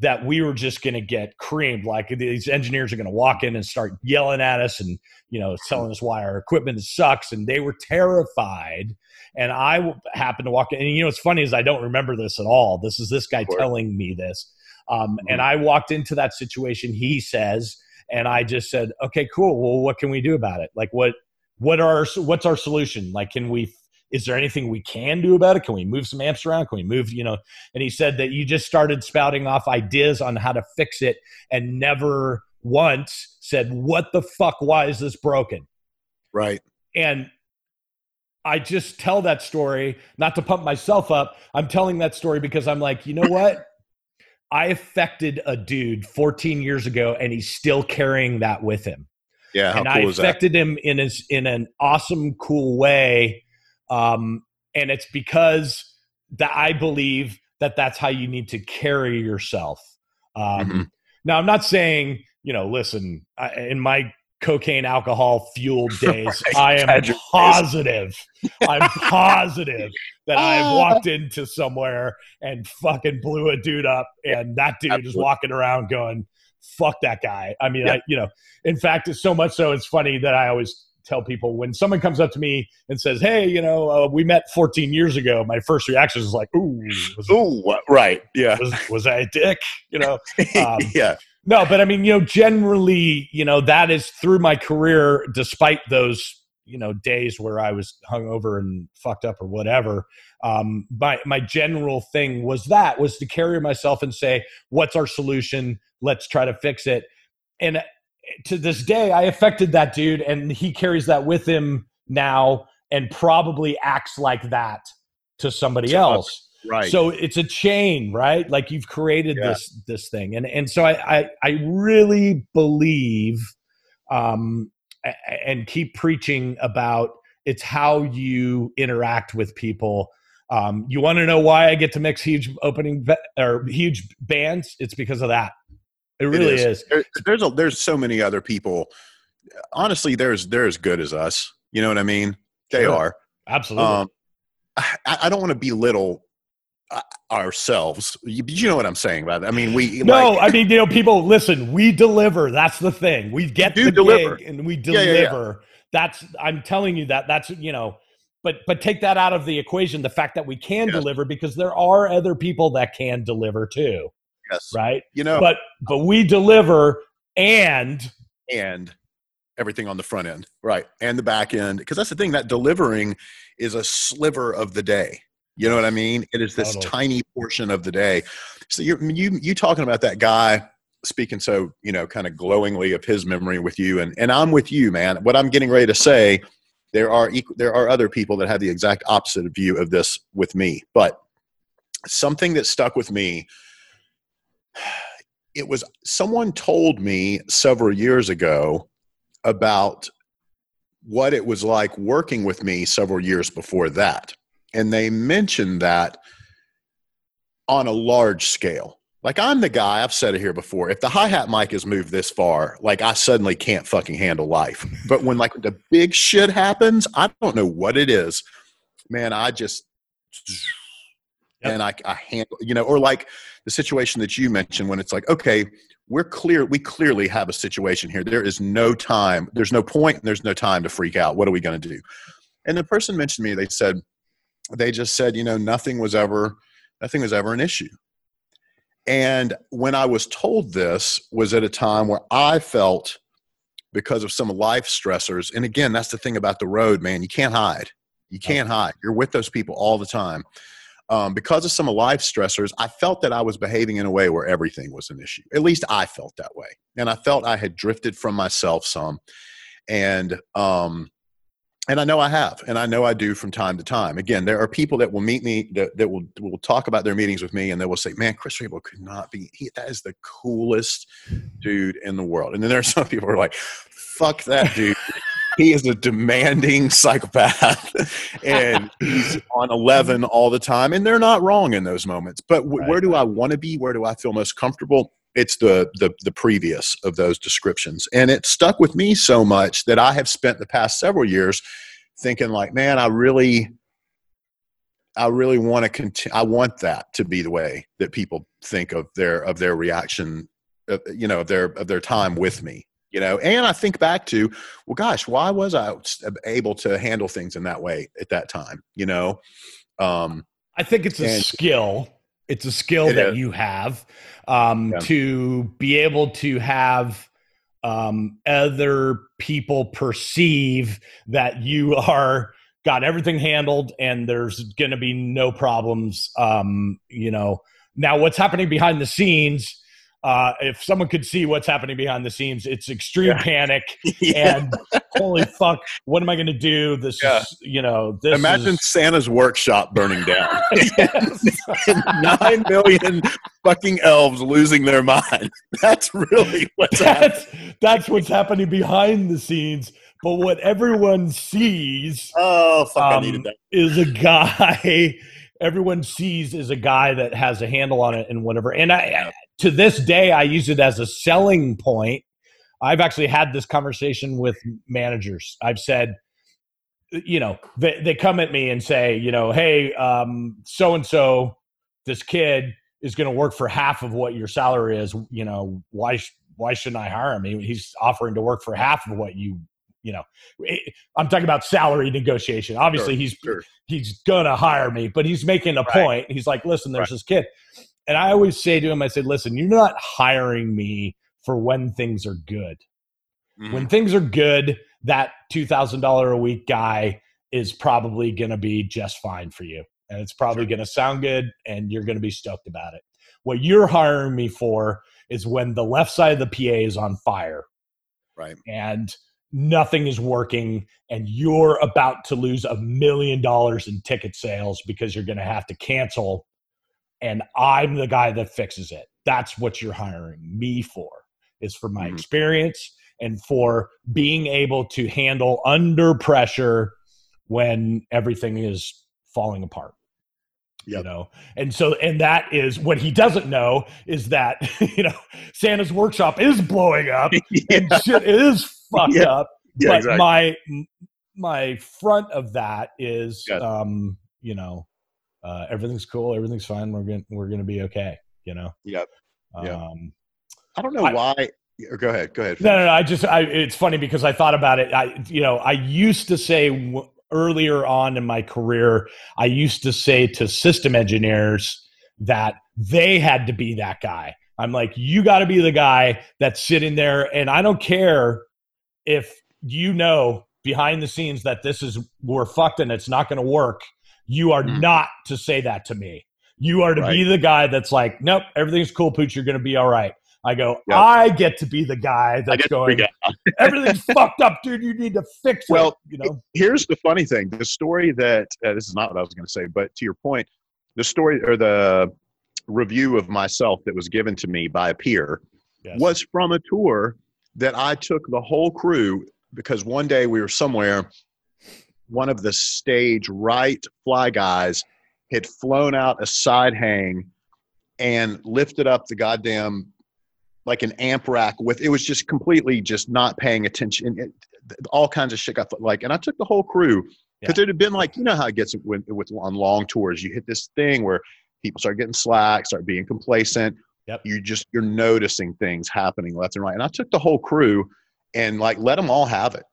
that we were just going to get creamed. Like these engineers are going to walk in and start yelling at us and, you know, telling us why our equipment sucks. And they were terrified. And I happened to walk in. And, you know, what's funny is I don't remember this at all. This is this guy telling me this. Um, mm-hmm. And I walked into that situation, he says, and I just said, okay, cool. Well, what can we do about it? Like, what, what are, what's our solution? Like, can we is there anything we can do about it? Can we move some amps around? Can we move, you know? And he said that you just started spouting off ideas on how to fix it and never once said, What the fuck? Why is this broken? Right. And I just tell that story, not to pump myself up. I'm telling that story because I'm like, you know what? I affected a dude 14 years ago and he's still carrying that with him. Yeah, and cool I affected him in his in an awesome, cool way um, and it's because that I believe that that's how you need to carry yourself. Um, mm-hmm. Now, I'm not saying, you know, listen, I, in my cocaine alcohol fueled days, right. I am positive, I'm positive that I've walked into somewhere and fucking blew a dude up, and that dude Absolutely. is walking around going, fuck that guy. I mean, I, you know, in fact, it's so much so it's funny that I always tell people when someone comes up to me and says, "Hey, you know, uh, we met 14 years ago," my first reaction is like, "Ooh, was, ooh, right, yeah, was, was I a dick?" You know, um, yeah. No, but I mean, you know, generally, you know, that is through my career, despite those, you know, days where I was hungover and fucked up or whatever. Um, my my general thing was that was to carry myself and say, "What's our solution? Let's try to fix it." And to this day, I affected that dude, and he carries that with him now, and probably acts like that to somebody so, else. Right. So it's a chain, right? Like you've created yeah. this this thing, and and so I I, I really believe, um, and keep preaching about it's how you interact with people. Um, you want to know why I get to mix huge opening or huge bands? It's because of that. It really it is. is. There, there's a, there's so many other people. Honestly, there's they're as good as us. You know what I mean? They sure. are absolutely. Um, I, I, don't want to belittle uh, ourselves. You, you, know what I'm saying about? I mean, we no. Like, I mean, you know, people listen. We deliver. That's the thing. We get the deliver. gig and we deliver. Yeah, yeah, yeah. That's. I'm telling you that. That's you know. But but take that out of the equation. The fact that we can yes. deliver because there are other people that can deliver too. Yes. Right. You know, but but we deliver and and everything on the front end, right, and the back end, because that's the thing. That delivering is a sliver of the day. You know what I mean? It is this totally. tiny portion of the day. So you you you talking about that guy speaking so you know kind of glowingly of his memory with you, and and I'm with you, man. What I'm getting ready to say, there are there are other people that have the exact opposite view of this with me, but something that stuck with me it was someone told me several years ago about what it was like working with me several years before that. And they mentioned that on a large scale. Like I'm the guy, I've said it here before. If the hi-hat mic has moved this far, like I suddenly can't fucking handle life. But when like the big shit happens, I don't know what it is. Man, I just yep. and I, I handle, you know, or like the situation that you mentioned when it's like, okay, we're clear, we clearly have a situation here. There is no time, there's no point, and there's no time to freak out. What are we going to do? And the person mentioned me, they said, they just said, you know, nothing was ever, nothing was ever an issue. And when I was told this was at a time where I felt because of some life stressors. And again, that's the thing about the road, man. You can't hide. You can't hide. You're with those people all the time um, because of some life stressors, I felt that I was behaving in a way where everything was an issue. At least I felt that way. And I felt I had drifted from myself some. And, um, and I know I have, and I know I do from time to time. Again, there are people that will meet me that, that will will talk about their meetings with me, and they will say, "Man, Chris Rabold could not be. He, that is the coolest dude in the world." And then there are some people who are like, "Fuck that dude." He is a demanding psychopath and he's on 11 all the time and they're not wrong in those moments but w- right. where do i want to be where do i feel most comfortable it's the, the the previous of those descriptions and it stuck with me so much that i have spent the past several years thinking like man i really I really want to continue. I want that to be the way that people think of their of their reaction, uh, you know, of their of their time with me. You know, and I think back to, well, gosh, why was I able to handle things in that way at that time? You know, um, I think it's a and, skill. It's a skill it that is. you have um, yeah. to be able to have um, other people perceive that you are got everything handled and there's going to be no problems. Um, you know, now what's happening behind the scenes uh, if someone could see what's happening behind the scenes, it's extreme yeah. panic yeah. and holy fuck, what am I going to do? This yeah. is, you know, this imagine is... Santa's workshop burning down. Nine million fucking elves losing their mind. That's really what's that's, happening. That's what's happening behind the scenes. But what everyone sees, oh fuck, um, I needed that. is a guy everyone sees is a guy that has a handle on it and whatever. And I, to this day, I use it as a selling point. I've actually had this conversation with managers. I've said, you know, they, they come at me and say, you know, hey, so and so, this kid is going to work for half of what your salary is. You know, why why shouldn't I hire him? He's offering to work for half of what you you know eh, i'm talking about salary negotiation obviously sure, he's sure. he's gonna hire me but he's making a right. point he's like listen there's right. this kid and I always say to him, I said, listen, you're not hiring me for when things are good. Mm-hmm. When things are good, that $2,000 a week guy is probably going to be just fine for you. And it's probably sure. going to sound good and you're going to be stoked about it. What you're hiring me for is when the left side of the PA is on fire. Right. And nothing is working and you're about to lose a million dollars in ticket sales because you're going to have to cancel and I'm the guy that fixes it. That's what you're hiring me for, is for my mm-hmm. experience and for being able to handle under pressure when everything is falling apart. Yep. You know, and so, and that is what he doesn't know is that, you know, Santa's workshop is blowing up yeah. and shit is fucked yeah. up. Yeah, but exactly. my, my front of that is, um, you know, uh, everything's cool, everything's fine. We're gonna we're gonna be okay. You know. Yep. Yeah. Um, I don't know I, why. Go ahead. Go ahead. No, no, no. I just, I, it's funny because I thought about it. I, you know, I used to say w- earlier on in my career, I used to say to system engineers that they had to be that guy. I'm like, you got to be the guy that's sitting there, and I don't care if you know behind the scenes that this is we're fucked and it's not going to work you are mm. not to say that to me. You are to right. be the guy that's like, nope, everything's cool, Pooch. You're going to be all right. I go, yep. I get to be the guy that's going, everything's fucked up, dude. You need to fix well, it. You know, here's the funny thing: the story that uh, this is not what I was going to say, but to your point, the story or the review of myself that was given to me by a peer yes. was from a tour that I took the whole crew because one day we were somewhere one of the stage right fly guys had flown out a side hang and lifted up the goddamn like an amp rack with it was just completely just not paying attention it, all kinds of shit got like and i took the whole crew because yeah. it had been like you know how it gets with, with on long tours you hit this thing where people start getting slack start being complacent yep. you just you're noticing things happening left and right and i took the whole crew and like let them all have it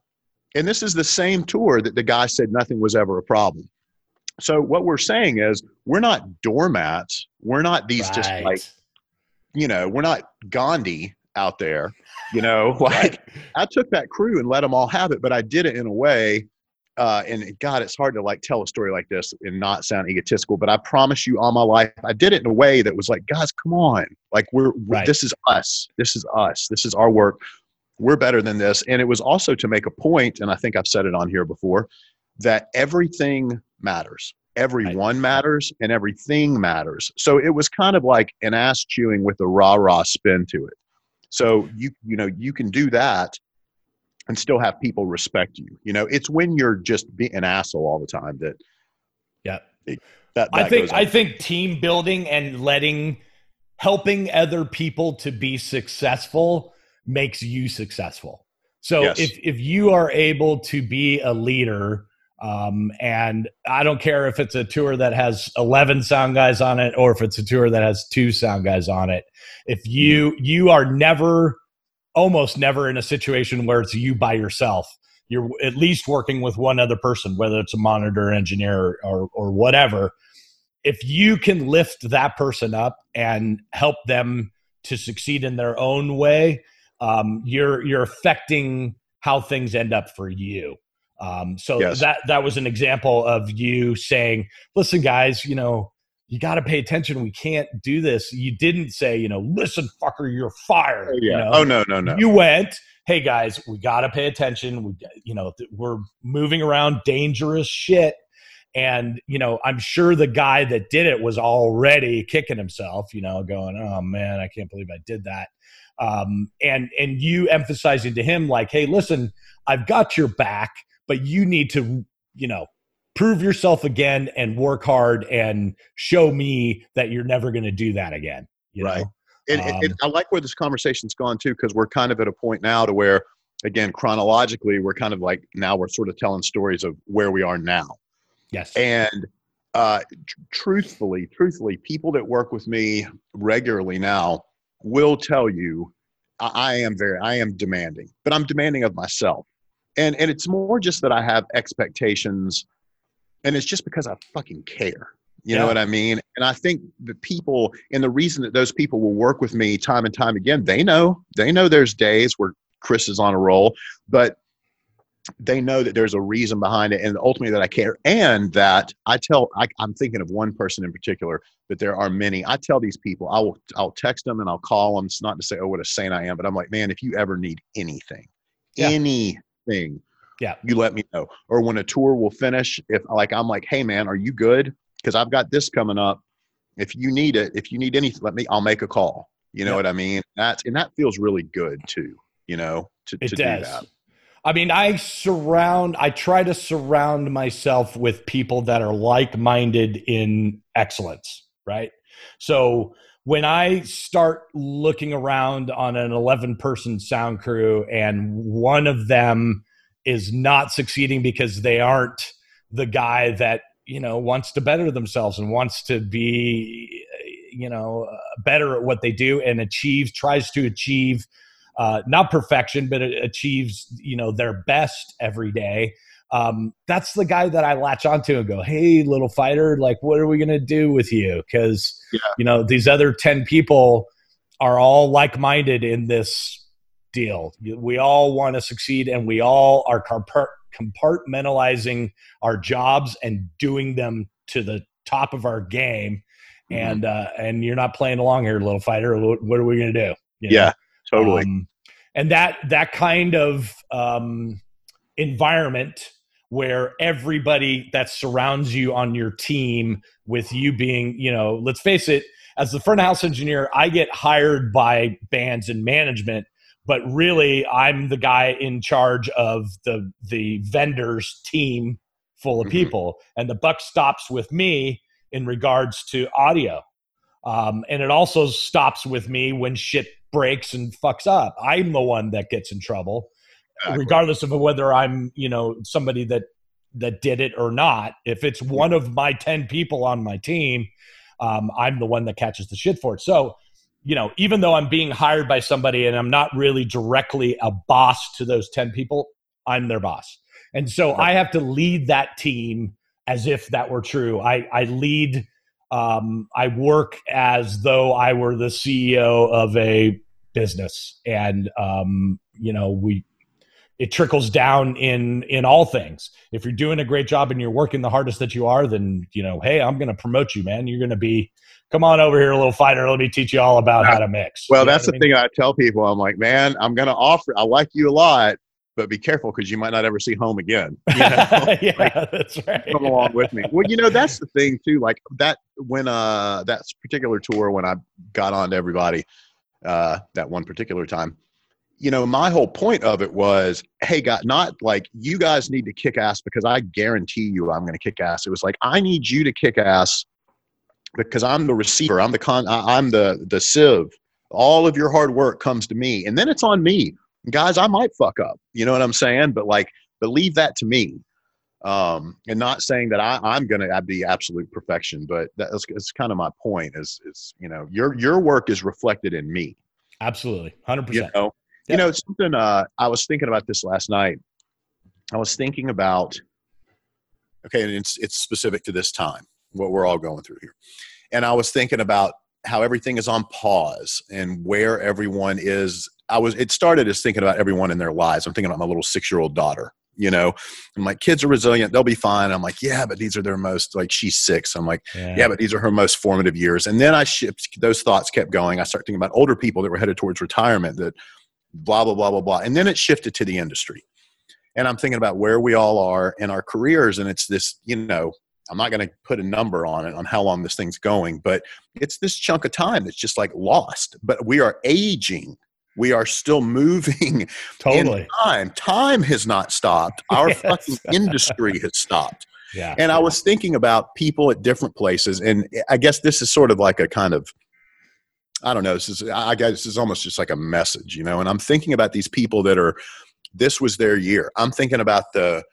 and this is the same tour that the guy said nothing was ever a problem. So what we're saying is we're not doormats. We're not these right. just like, you know, we're not Gandhi out there. You know, like right. I took that crew and let them all have it, but I did it in a way. Uh, and God, it's hard to like tell a story like this and not sound egotistical. But I promise you, all my life, I did it in a way that was like, guys, come on, like we're, right. this is us. This is us. This is our work we're better than this. And it was also to make a point, and I think I've said it on here before, that everything matters. Everyone right. matters and everything matters. So it was kind of like an ass chewing with a rah rah spin to it. So you you know you can do that and still have people respect you. You know, it's when you're just being an asshole all the time that yeah. That, that I think I think team building and letting helping other people to be successful makes you successful. So yes. if if you are able to be a leader, Um, and I don't care if it's a tour that has 11 sound guys on it or if it's a tour that has two sound guys on it. If you you are never almost never in a situation where it's you by yourself. You're at least working with one other person, whether it's a monitor engineer or, or whatever. If you can lift that person up and help them to succeed in their own way, um, you're you're affecting how things end up for you. Um, so yes. that that was an example of you saying, "Listen, guys, you know, you got to pay attention. We can't do this. You didn't say, you know, listen, fucker, you're fired. Oh, yeah. You know? oh no, no, no. You went, hey guys, we got to pay attention. We, you know, we're moving around dangerous shit. And you know, I'm sure the guy that did it was already kicking himself. You know, going, oh man, I can't believe I did that. Um, and and you emphasizing to him like, hey, listen, I've got your back, but you need to, you know, prove yourself again and work hard and show me that you're never going to do that again. right. And, um, and, I like where this conversation's gone too, because we're kind of at a point now to where, again, chronologically, we're kind of like now we're sort of telling stories of where we are now. Yes. And uh, tr- truthfully, truthfully, people that work with me regularly now will tell you I, I am very, I am demanding, but I'm demanding of myself. And, and it's more just that I have expectations and it's just because I fucking care. You yeah. know what I mean? And I think the people, and the reason that those people will work with me time and time again, they know, they know there's days where Chris is on a roll, but they know that there's a reason behind it and ultimately that I care. And that I tell, I, am thinking of one person in particular, but there are many. I tell these people, I will, I'll text them and I'll call them. It's not to say, oh, what a saint I am, but I'm like, man, if you ever need anything, yeah. anything, yeah you let me know or when a tour will finish if like i'm like hey man are you good because i've got this coming up if you need it if you need anything let me i'll make a call you know yeah. what i mean that's and that feels really good too you know to, it to does. do that I mean, I surround, I try to surround myself with people that are like minded in excellence, right? So when I start looking around on an 11 person sound crew and one of them is not succeeding because they aren't the guy that you know wants to better themselves and wants to be you know better at what they do and achieves tries to achieve uh, not perfection but it achieves you know their best every day um, that's the guy that I latch onto and go, "Hey, little fighter, like, what are we gonna do with you?" Because yeah. you know these other ten people are all like-minded in this deal. We all want to succeed and we all are compartmentalizing our jobs and doing them to the top of our game. Mm-hmm. And uh, and you're not playing along here, little fighter. What are we going to do? You know? Yeah, totally. Um, and that that kind of um, environment where everybody that surrounds you on your team with you being, you know, let's face it, as the front house engineer, I get hired by bands and management but really I'm the guy in charge of the the vendors team full of mm-hmm. people and the buck stops with me in regards to audio um, and it also stops with me when shit breaks and fucks up i'm the one that gets in trouble exactly. regardless of whether i'm you know somebody that that did it or not if it's one of my 10 people on my team um, i'm the one that catches the shit for it so you know, even though I'm being hired by somebody and I'm not really directly a boss to those 10 people, I'm their boss. And so I have to lead that team as if that were true. I, I lead, um, I work as though I were the CEO of a business. And, um, you know, we, it trickles down in in all things if you're doing a great job and you're working the hardest that you are then you know hey i'm going to promote you man you're going to be come on over here a little fighter let me teach you all about how to mix well you that's the I mean? thing i tell people i'm like man i'm going to offer i like you a lot but be careful because you might not ever see home again. You know? yeah, like, that's right. Come along with me. Well, you know, that's the thing too. Like that when uh that particular tour when I got on to everybody, uh, that one particular time, you know, my whole point of it was, hey, God, not like you guys need to kick ass because I guarantee you I'm going to kick ass. It was like I need you to kick ass because I'm the receiver. I'm the con. I'm the the sieve. All of your hard work comes to me, and then it's on me, guys. I might fuck up. You know what I'm saying? But like, but leave that to me. Um, and not saying that I, I'm going to be absolute perfection, but that's, that's kind of my point. Is is you know your your work is reflected in me. Absolutely, hundred You percent. know, you know something. Uh, I was thinking about this last night. I was thinking about. Okay, and it's it's specific to this time, what we're all going through here, and I was thinking about how everything is on pause and where everyone is. I was. It started as thinking about everyone in their lives. I'm thinking about my little six year old daughter. You know, and my kids are resilient; they'll be fine. I'm like, yeah, but these are their most like she's six. I'm like, yeah, but these are her most formative years. And then I shift, those thoughts kept going. I started thinking about older people that were headed towards retirement that blah, blah, blah, blah, blah. And then it shifted to the industry. And I'm thinking about where we all are in our careers. And it's this, you know, I'm not going to put a number on it on how long this thing's going, but it's this chunk of time that's just like lost. But we are aging. We are still moving totally. in time. Time has not stopped. Our Yes. fucking industry has stopped. Yeah, And I was thinking about people at different places, and I guess this is sort of like a kind of, I don't know. This is, I guess, this is almost just like a message, you know. And I'm thinking about these people that are, this was their year. I'm thinking about the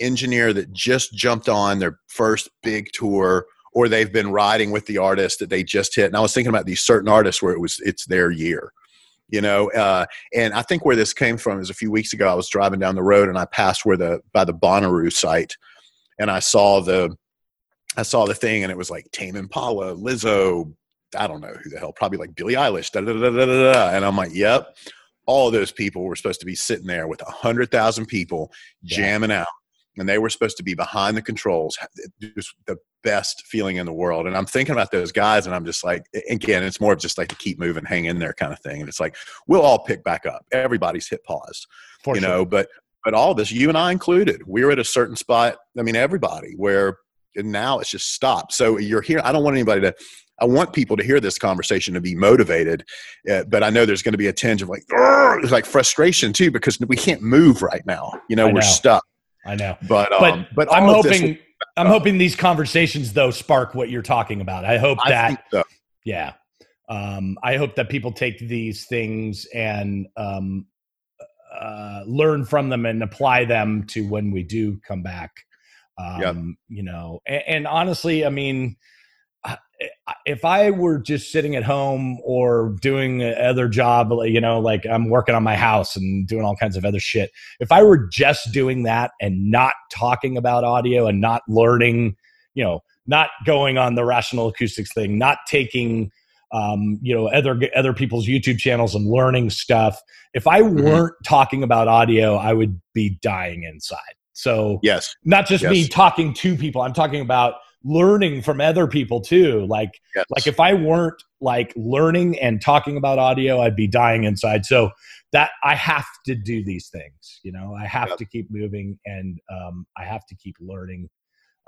engineer that just jumped on their first big tour, or they've been riding with the artist that they just hit. And I was thinking about these certain artists where it was, it's their year, you know. Uh, and I think where this came from is a few weeks ago. I was driving down the road and I passed where the by the Bonnaroo site and I saw the I saw the thing and it was like Tame Impala, Lizzo, I don't know who the hell, probably like Billie Eilish, da, da, da, da, da, da. and I'm like, yep, all of those people were supposed to be sitting there with a hundred thousand people Yeah. jamming out, and they were supposed to be behind the controls. The best feeling in the world, and I'm thinking about those guys, and I'm just like, again, it's more of just like to keep moving, hang in there kind of thing, and it's like we'll all pick back up. Everybody's hit pause for you sure. know but but all of us you and i included we were at a certain spot i mean everybody where now it's just stopped so you're here i don't want anybody to i want people to hear this conversation to be motivated uh, but i know there's going to be a tinge of like there's like frustration too because we can't move right now you know we're stuck I know. but But um but I'm all this- hoping I'm hoping these conversations though spark what you're talking about. I hope I that think so. yeah. Um, I hope that people take these things and um, uh, learn from them and apply them to when we do come back. Um. You know, and, and honestly, I mean, if I were just sitting at home or doing other job, you know, like I'm working on my house and doing all kinds of other shit, if I were just doing that and not talking about audio and not learning, you know, not going on the rational acoustics thing, not taking, um, you know, other other people's YouTube channels and learning stuff. If I Mhm. weren't talking about audio, I would be dying inside. So yes not just me talking to people i'm talking about learning from other people too. Like yes. like if i weren't like learning and talking about audio i'd be dying inside. So that i have to do these things you know? I have Yep. to keep moving and um, i have to keep learning.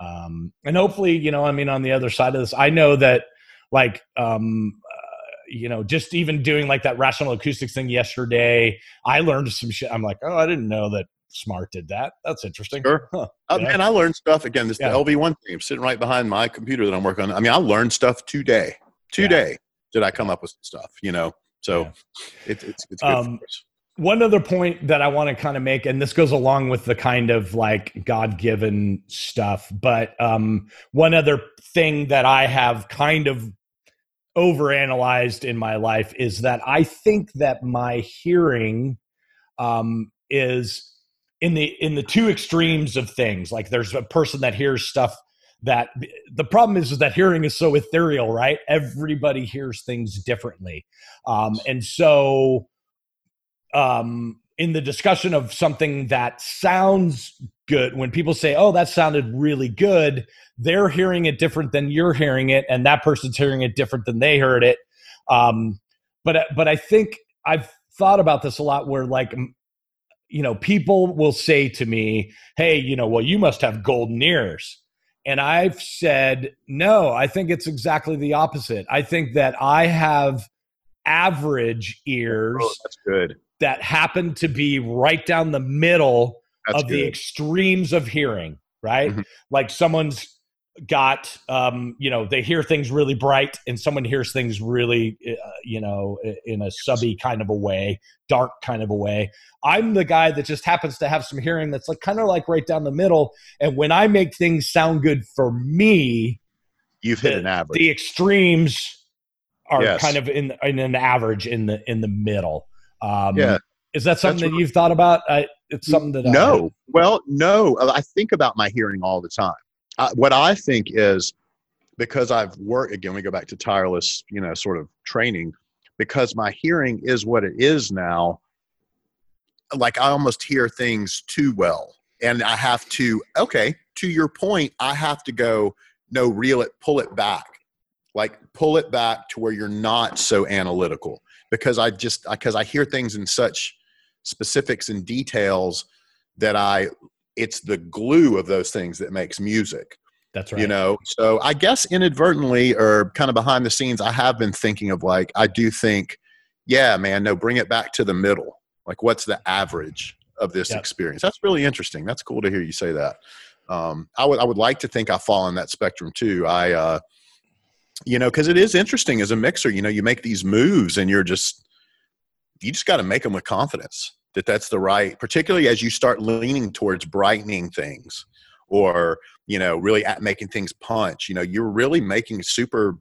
Um, and hopefully you know i mean on the other side of this i know that like um, uh, you know just even doing like that rational acoustics thing yesterday i learned some shit. I'm like oh i didn't know that Smaart did that that's interesting Sure. Huh. Uh, Yeah. man, I learned stuff again. This Yeah. the LV1 team sitting right behind my computer that I'm working on. I mean, I learned stuff today. Today did I come up with some stuff, you know? So Yeah. it, it's it's good Um, one other point that I want to kind of make, and this goes along with the kind of like God given stuff, but um, one other thing that I have kind of overanalyzed in my life is that I think that my hearing um, is in the in the two extremes of things. Like there's a person that hears stuff that the problem is, is that hearing is so ethereal, right? Everybody hears things differently, um, and so um, in the discussion of something that sounds good, when people say, "Oh, that sounded really good," they're hearing it different than you're hearing it, and that person's hearing it different than they heard it. Um, but but I think I've thought about this a lot, where like you know, people will say to me, "Hey, you know, well, you must have golden ears." And I've said, no, I think it's exactly the opposite. I think that I have average ears Oh, that's good. that happen to be right down the middle That's of the extremes of hearing, right? Mhm. Like someone's got um, you know they hear things really bright and someone hears things really uh, you know in a subby kind of a way dark kind of a way i'm the guy that just happens to have some hearing that's like kind of like right down the middle and when i make things sound good for me you've hit the, an average the extremes are yes. kind of in, in an average in the in the middle um, yeah is that something That's that you've thought about? I, it's something that no. I, well, no. I think about my hearing all the time what I think is because I've worked again, we go back to tireless, you know, sort of training. Because my hearing is what it is now, like I almost hear things too well, and I have to. Okay, to your point, I have to go. No, reel it, pull it back, like pull it back to where you're not so analytical. Because I just because I hear things in such specifics and details that I it's the glue of those things that makes music. That's right. You know, so I guess inadvertently or kind of behind the scenes, I have been thinking of like, I do think, yeah, man, no, bring it back to the middle. Like, what's the average of this yep. experience? That's really interesting. That's cool to hear you say that. Um, I would, I would like to think I fall in that spectrum too. I, uh, you know, because it is interesting as a mixer. You know, you make these moves and you're just, you just got to make them with confidence that that's the right particularly as you start leaning towards brightening things or you know really at making things punch you know you're really making super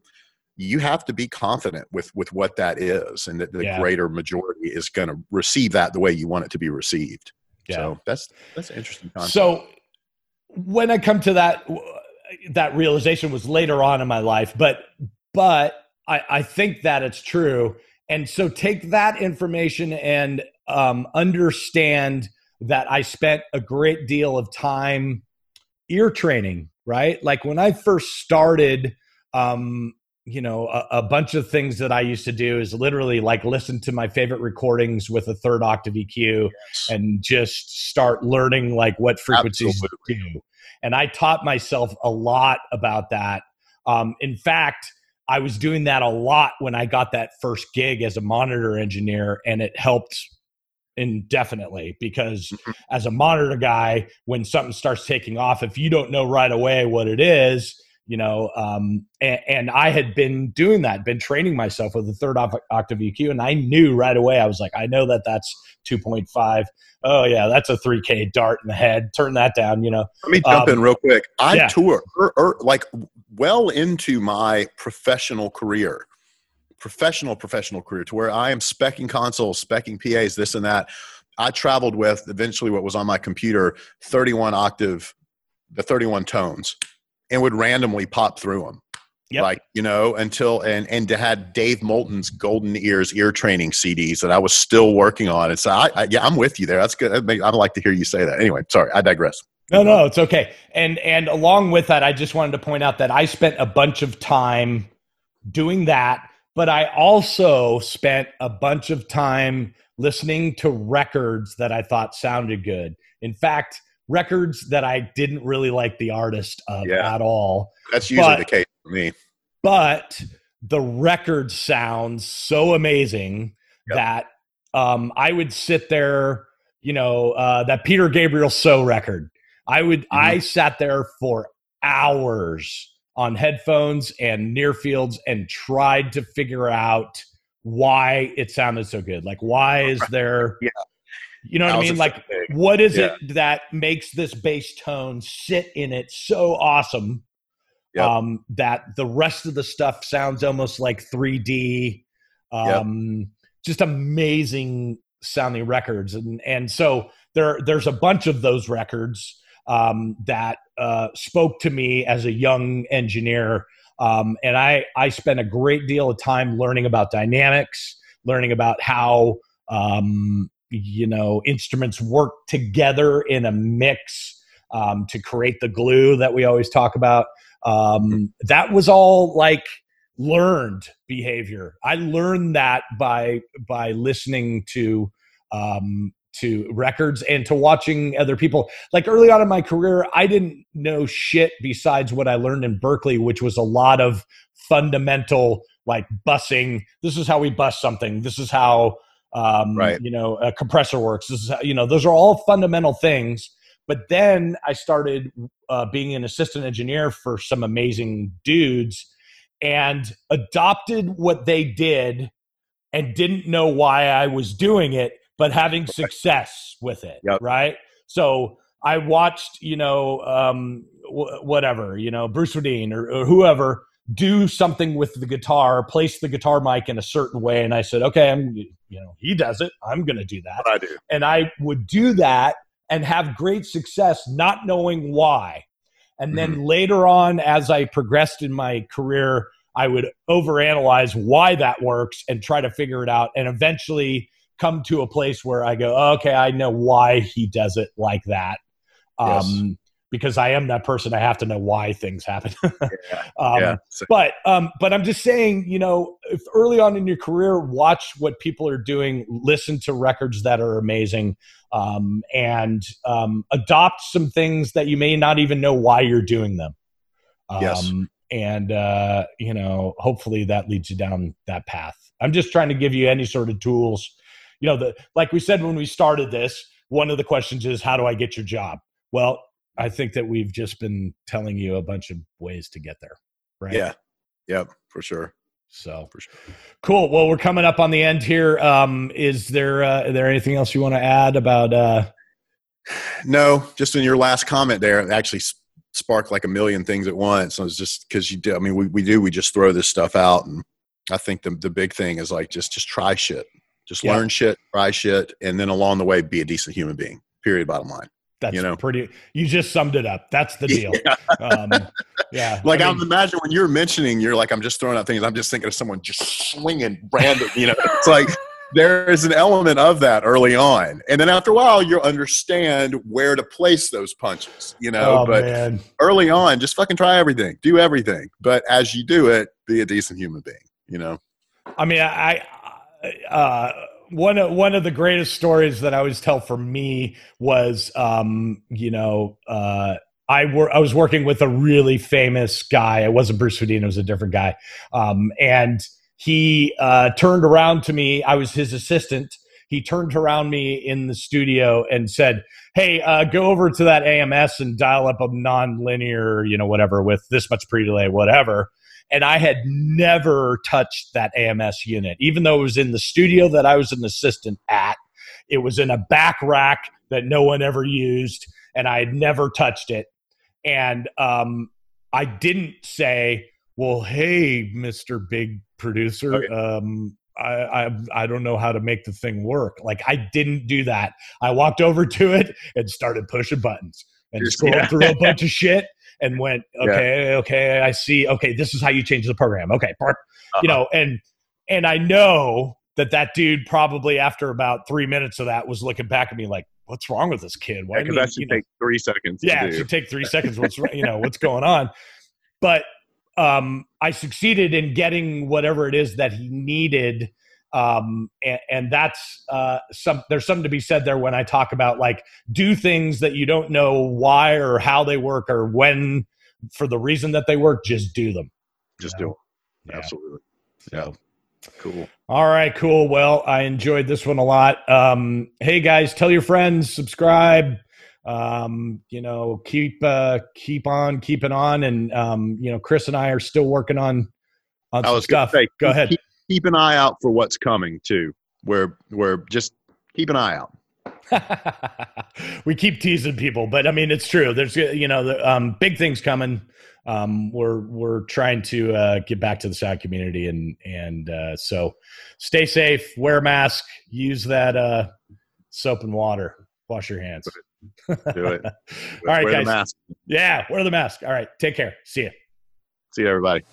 you have to be confident with with what that is and that the yeah. greater majority is going to receive that the way you want it to be received yeah. so that's that's an interesting concept. so when i come to that that realization was later on in my life but but i i think that it's true and so take that information and um, understand that I spent a great deal of time ear training, right? Like when I first started, um, you know, a, a, bunch of things that I used to do is literally like listen to my favorite recordings with a third octave EQ yes. and just start learning like what frequencies do. And I taught myself a lot about that. Um, in fact, I was doing that a lot when I got that first gig as a monitor engineer, and it helped indefinitely because mm-hmm. as a monitor guy when something starts taking off if you don't know right away what it is you know um, and, and, i had been doing that been training myself with the third octave eq and i knew right away i was like i know that that's 2.5 oh yeah that's a 3k dart in the head. Turn that down you know? Let me jump um, in real quick. I yeah. tour er, er, like well into my professional career professional professional career to where I am specking consoles, specking PAs, this and that. I traveled with eventually what was on my computer 31 octave, the 31 tones, and would randomly pop through them. Yep. Like, you know, until and and to had Dave Moulton's Golden Ears ear training CDs that I was still working on. And so I, I yeah, I'm with you there. That's good. I'd like to hear you say that. Anyway, sorry, I digress. No, no, it's okay. And and along with that, I just wanted to point out that I spent a bunch of time doing that but I also spent a bunch of time listening to records that I thought sounded good. In fact, records that I didn't really like the artist of yeah. at all. That's usually but, the case for me. But the record sounds so amazing yep. that um, I would sit there, you know, uh, that Peter Gabriel So record. I would, mm-hmm. I sat there for hours on headphones and near fields and tried to figure out why it sounded so good. Like, why is there, yeah. you know what I mean? Like, what is yeah. it that makes this bass tone sit in it so awesome yep. um, that the rest of the stuff sounds almost like 3D? Um, yep. Just amazing sounding records. And, and so there, there's a bunch of those records um, that uh, spoke to me as a young engineer. Um, and I, I spent a great deal of time learning about dynamics, learning about how, um, you know, instruments work together in a mix um, to create the glue that we always talk about. Um, that was all like learned behavior. I learned that by by listening to um, to records and to watching other people. Like early on in my career, I didn't know shit besides what I learned in Berklee, which was a lot of fundamental like bussing. This is how we bus something. This is how um, right. you know a compressor works. This is how, you know those are all fundamental things. But then I started uh, being an assistant engineer for some amazing dudes and adopted what they did and didn't know why I was doing it, but having success with it. Yep. Right. So I watched, you know, um, w- whatever, you know, Bruce Swedien or, or whoever do something with the guitar, place the guitar mic in a certain way. And I said, okay, I'm, you know, he does it. I'm going to do that. I do. And I would do that and have great success, not knowing why. And then Mm-hmm. later on, as I progressed in my career, I would overanalyze why that works and try to figure it out. And eventually come to a place where I go, okay, I know why he does it like that. Yes. Um, because I am that person, I have to know why things happen. Yeah. um, yeah. But um, but I'm just saying, you know, if early on in your career, watch what people are doing, listen to records that are amazing, um, and um, adopt some things that you may not even know why you're doing them. Um, Yes. And uh, you know, hopefully that leads you down that path. I'm just trying to give you any sort of tools. You know, the like we said when we started this, one of the questions is, how do I get your job? Well, I think that we've just been telling you a bunch of ways to get there. Right. Yeah. Yep. For sure. So For sure. cool. Well, we're coming up on the end here. Um, is there uh, is there anything else you want to add about? Uh, No, just in your last comment there, it actually sparked like a million things at once. So it's just because you do. I mean, we, we do. We just throw this stuff out, and I think the the big thing is like just just try shit, just Yeah. learn shit, try shit, and then along the way, be a decent human being. Period. Bottom line. that's You know. pretty. You just summed it up. That's the deal. Yeah. Um, yeah. Like I I mean, am imagine when you're mentioning, you're like, I'm just throwing out things. I'm just thinking of someone just swinging random. You know, it's like there is an element of that early on, and then after a while, you'll understand where to place those punches. You know, oh but man. early on, just fucking try everything, do everything. But as you do it, be a decent human being. You know, I mean, I, I uh, one of one of the greatest stories that I always tell for me was, um, you know, uh, I were I was working with a really famous guy. It wasn't Bruce Swedien; it was a different guy, um, and he uh, turned around to me. I was his assistant. He turned around me in the studio and said, "Hey, uh, go over to that AMS and dial up a non-linear, you know, whatever with this much pre-delay, whatever." And I had never touched that AMS unit, even though it was in the studio that I was an assistant at. It was in a back rack that no one ever used, and I had never touched it. And um, I didn't say, "Well, hey, Mister Big Producer, Okay. um, I, I I don't know how to make the thing work." Like I didn't do that. I walked over to it and started pushing buttons and Just- scrolled yeah. through a bunch of shit and went, Yeah. okay, okay, I see. Okay, this is how you change the program. Okay, you Uh-huh. know, and and I know that that dude probably after about three minutes of that was looking back at me like, what's wrong with this kid? Why? because didn't that should you know, take three seconds. yeah, it should take three seconds. What's you know what's going on? But um, I succeeded in getting whatever it is that he needed, um, and, and that's uh, some. There's something to be said there when I talk about like do things that you don't know why or how they work or when for the reason that they work. Just do them. just you do know? it. Yeah. Absolutely. So. Cool. All right, cool. Well, I enjoyed this one a lot. Um, hey guys, tell your friends, subscribe. Um, you know, keep uh, keep on keeping on, and um, you know, Chris and I are still working on on I some was stuff. say, Go keep- ahead. Keep, keep an eye out for what's coming too. We're we're just keep an eye out. we keep teasing people, but I mean, it's true. There's you know, the, um, big things coming. Um, we're we're trying to uh, get back to the sound community, and and uh, so stay safe, wear a mask, use that uh, soap and water, wash your hands. Do it. All right, Wear guys. the mask. Yeah, wear the mask. All right, take care. See you. See you, everybody.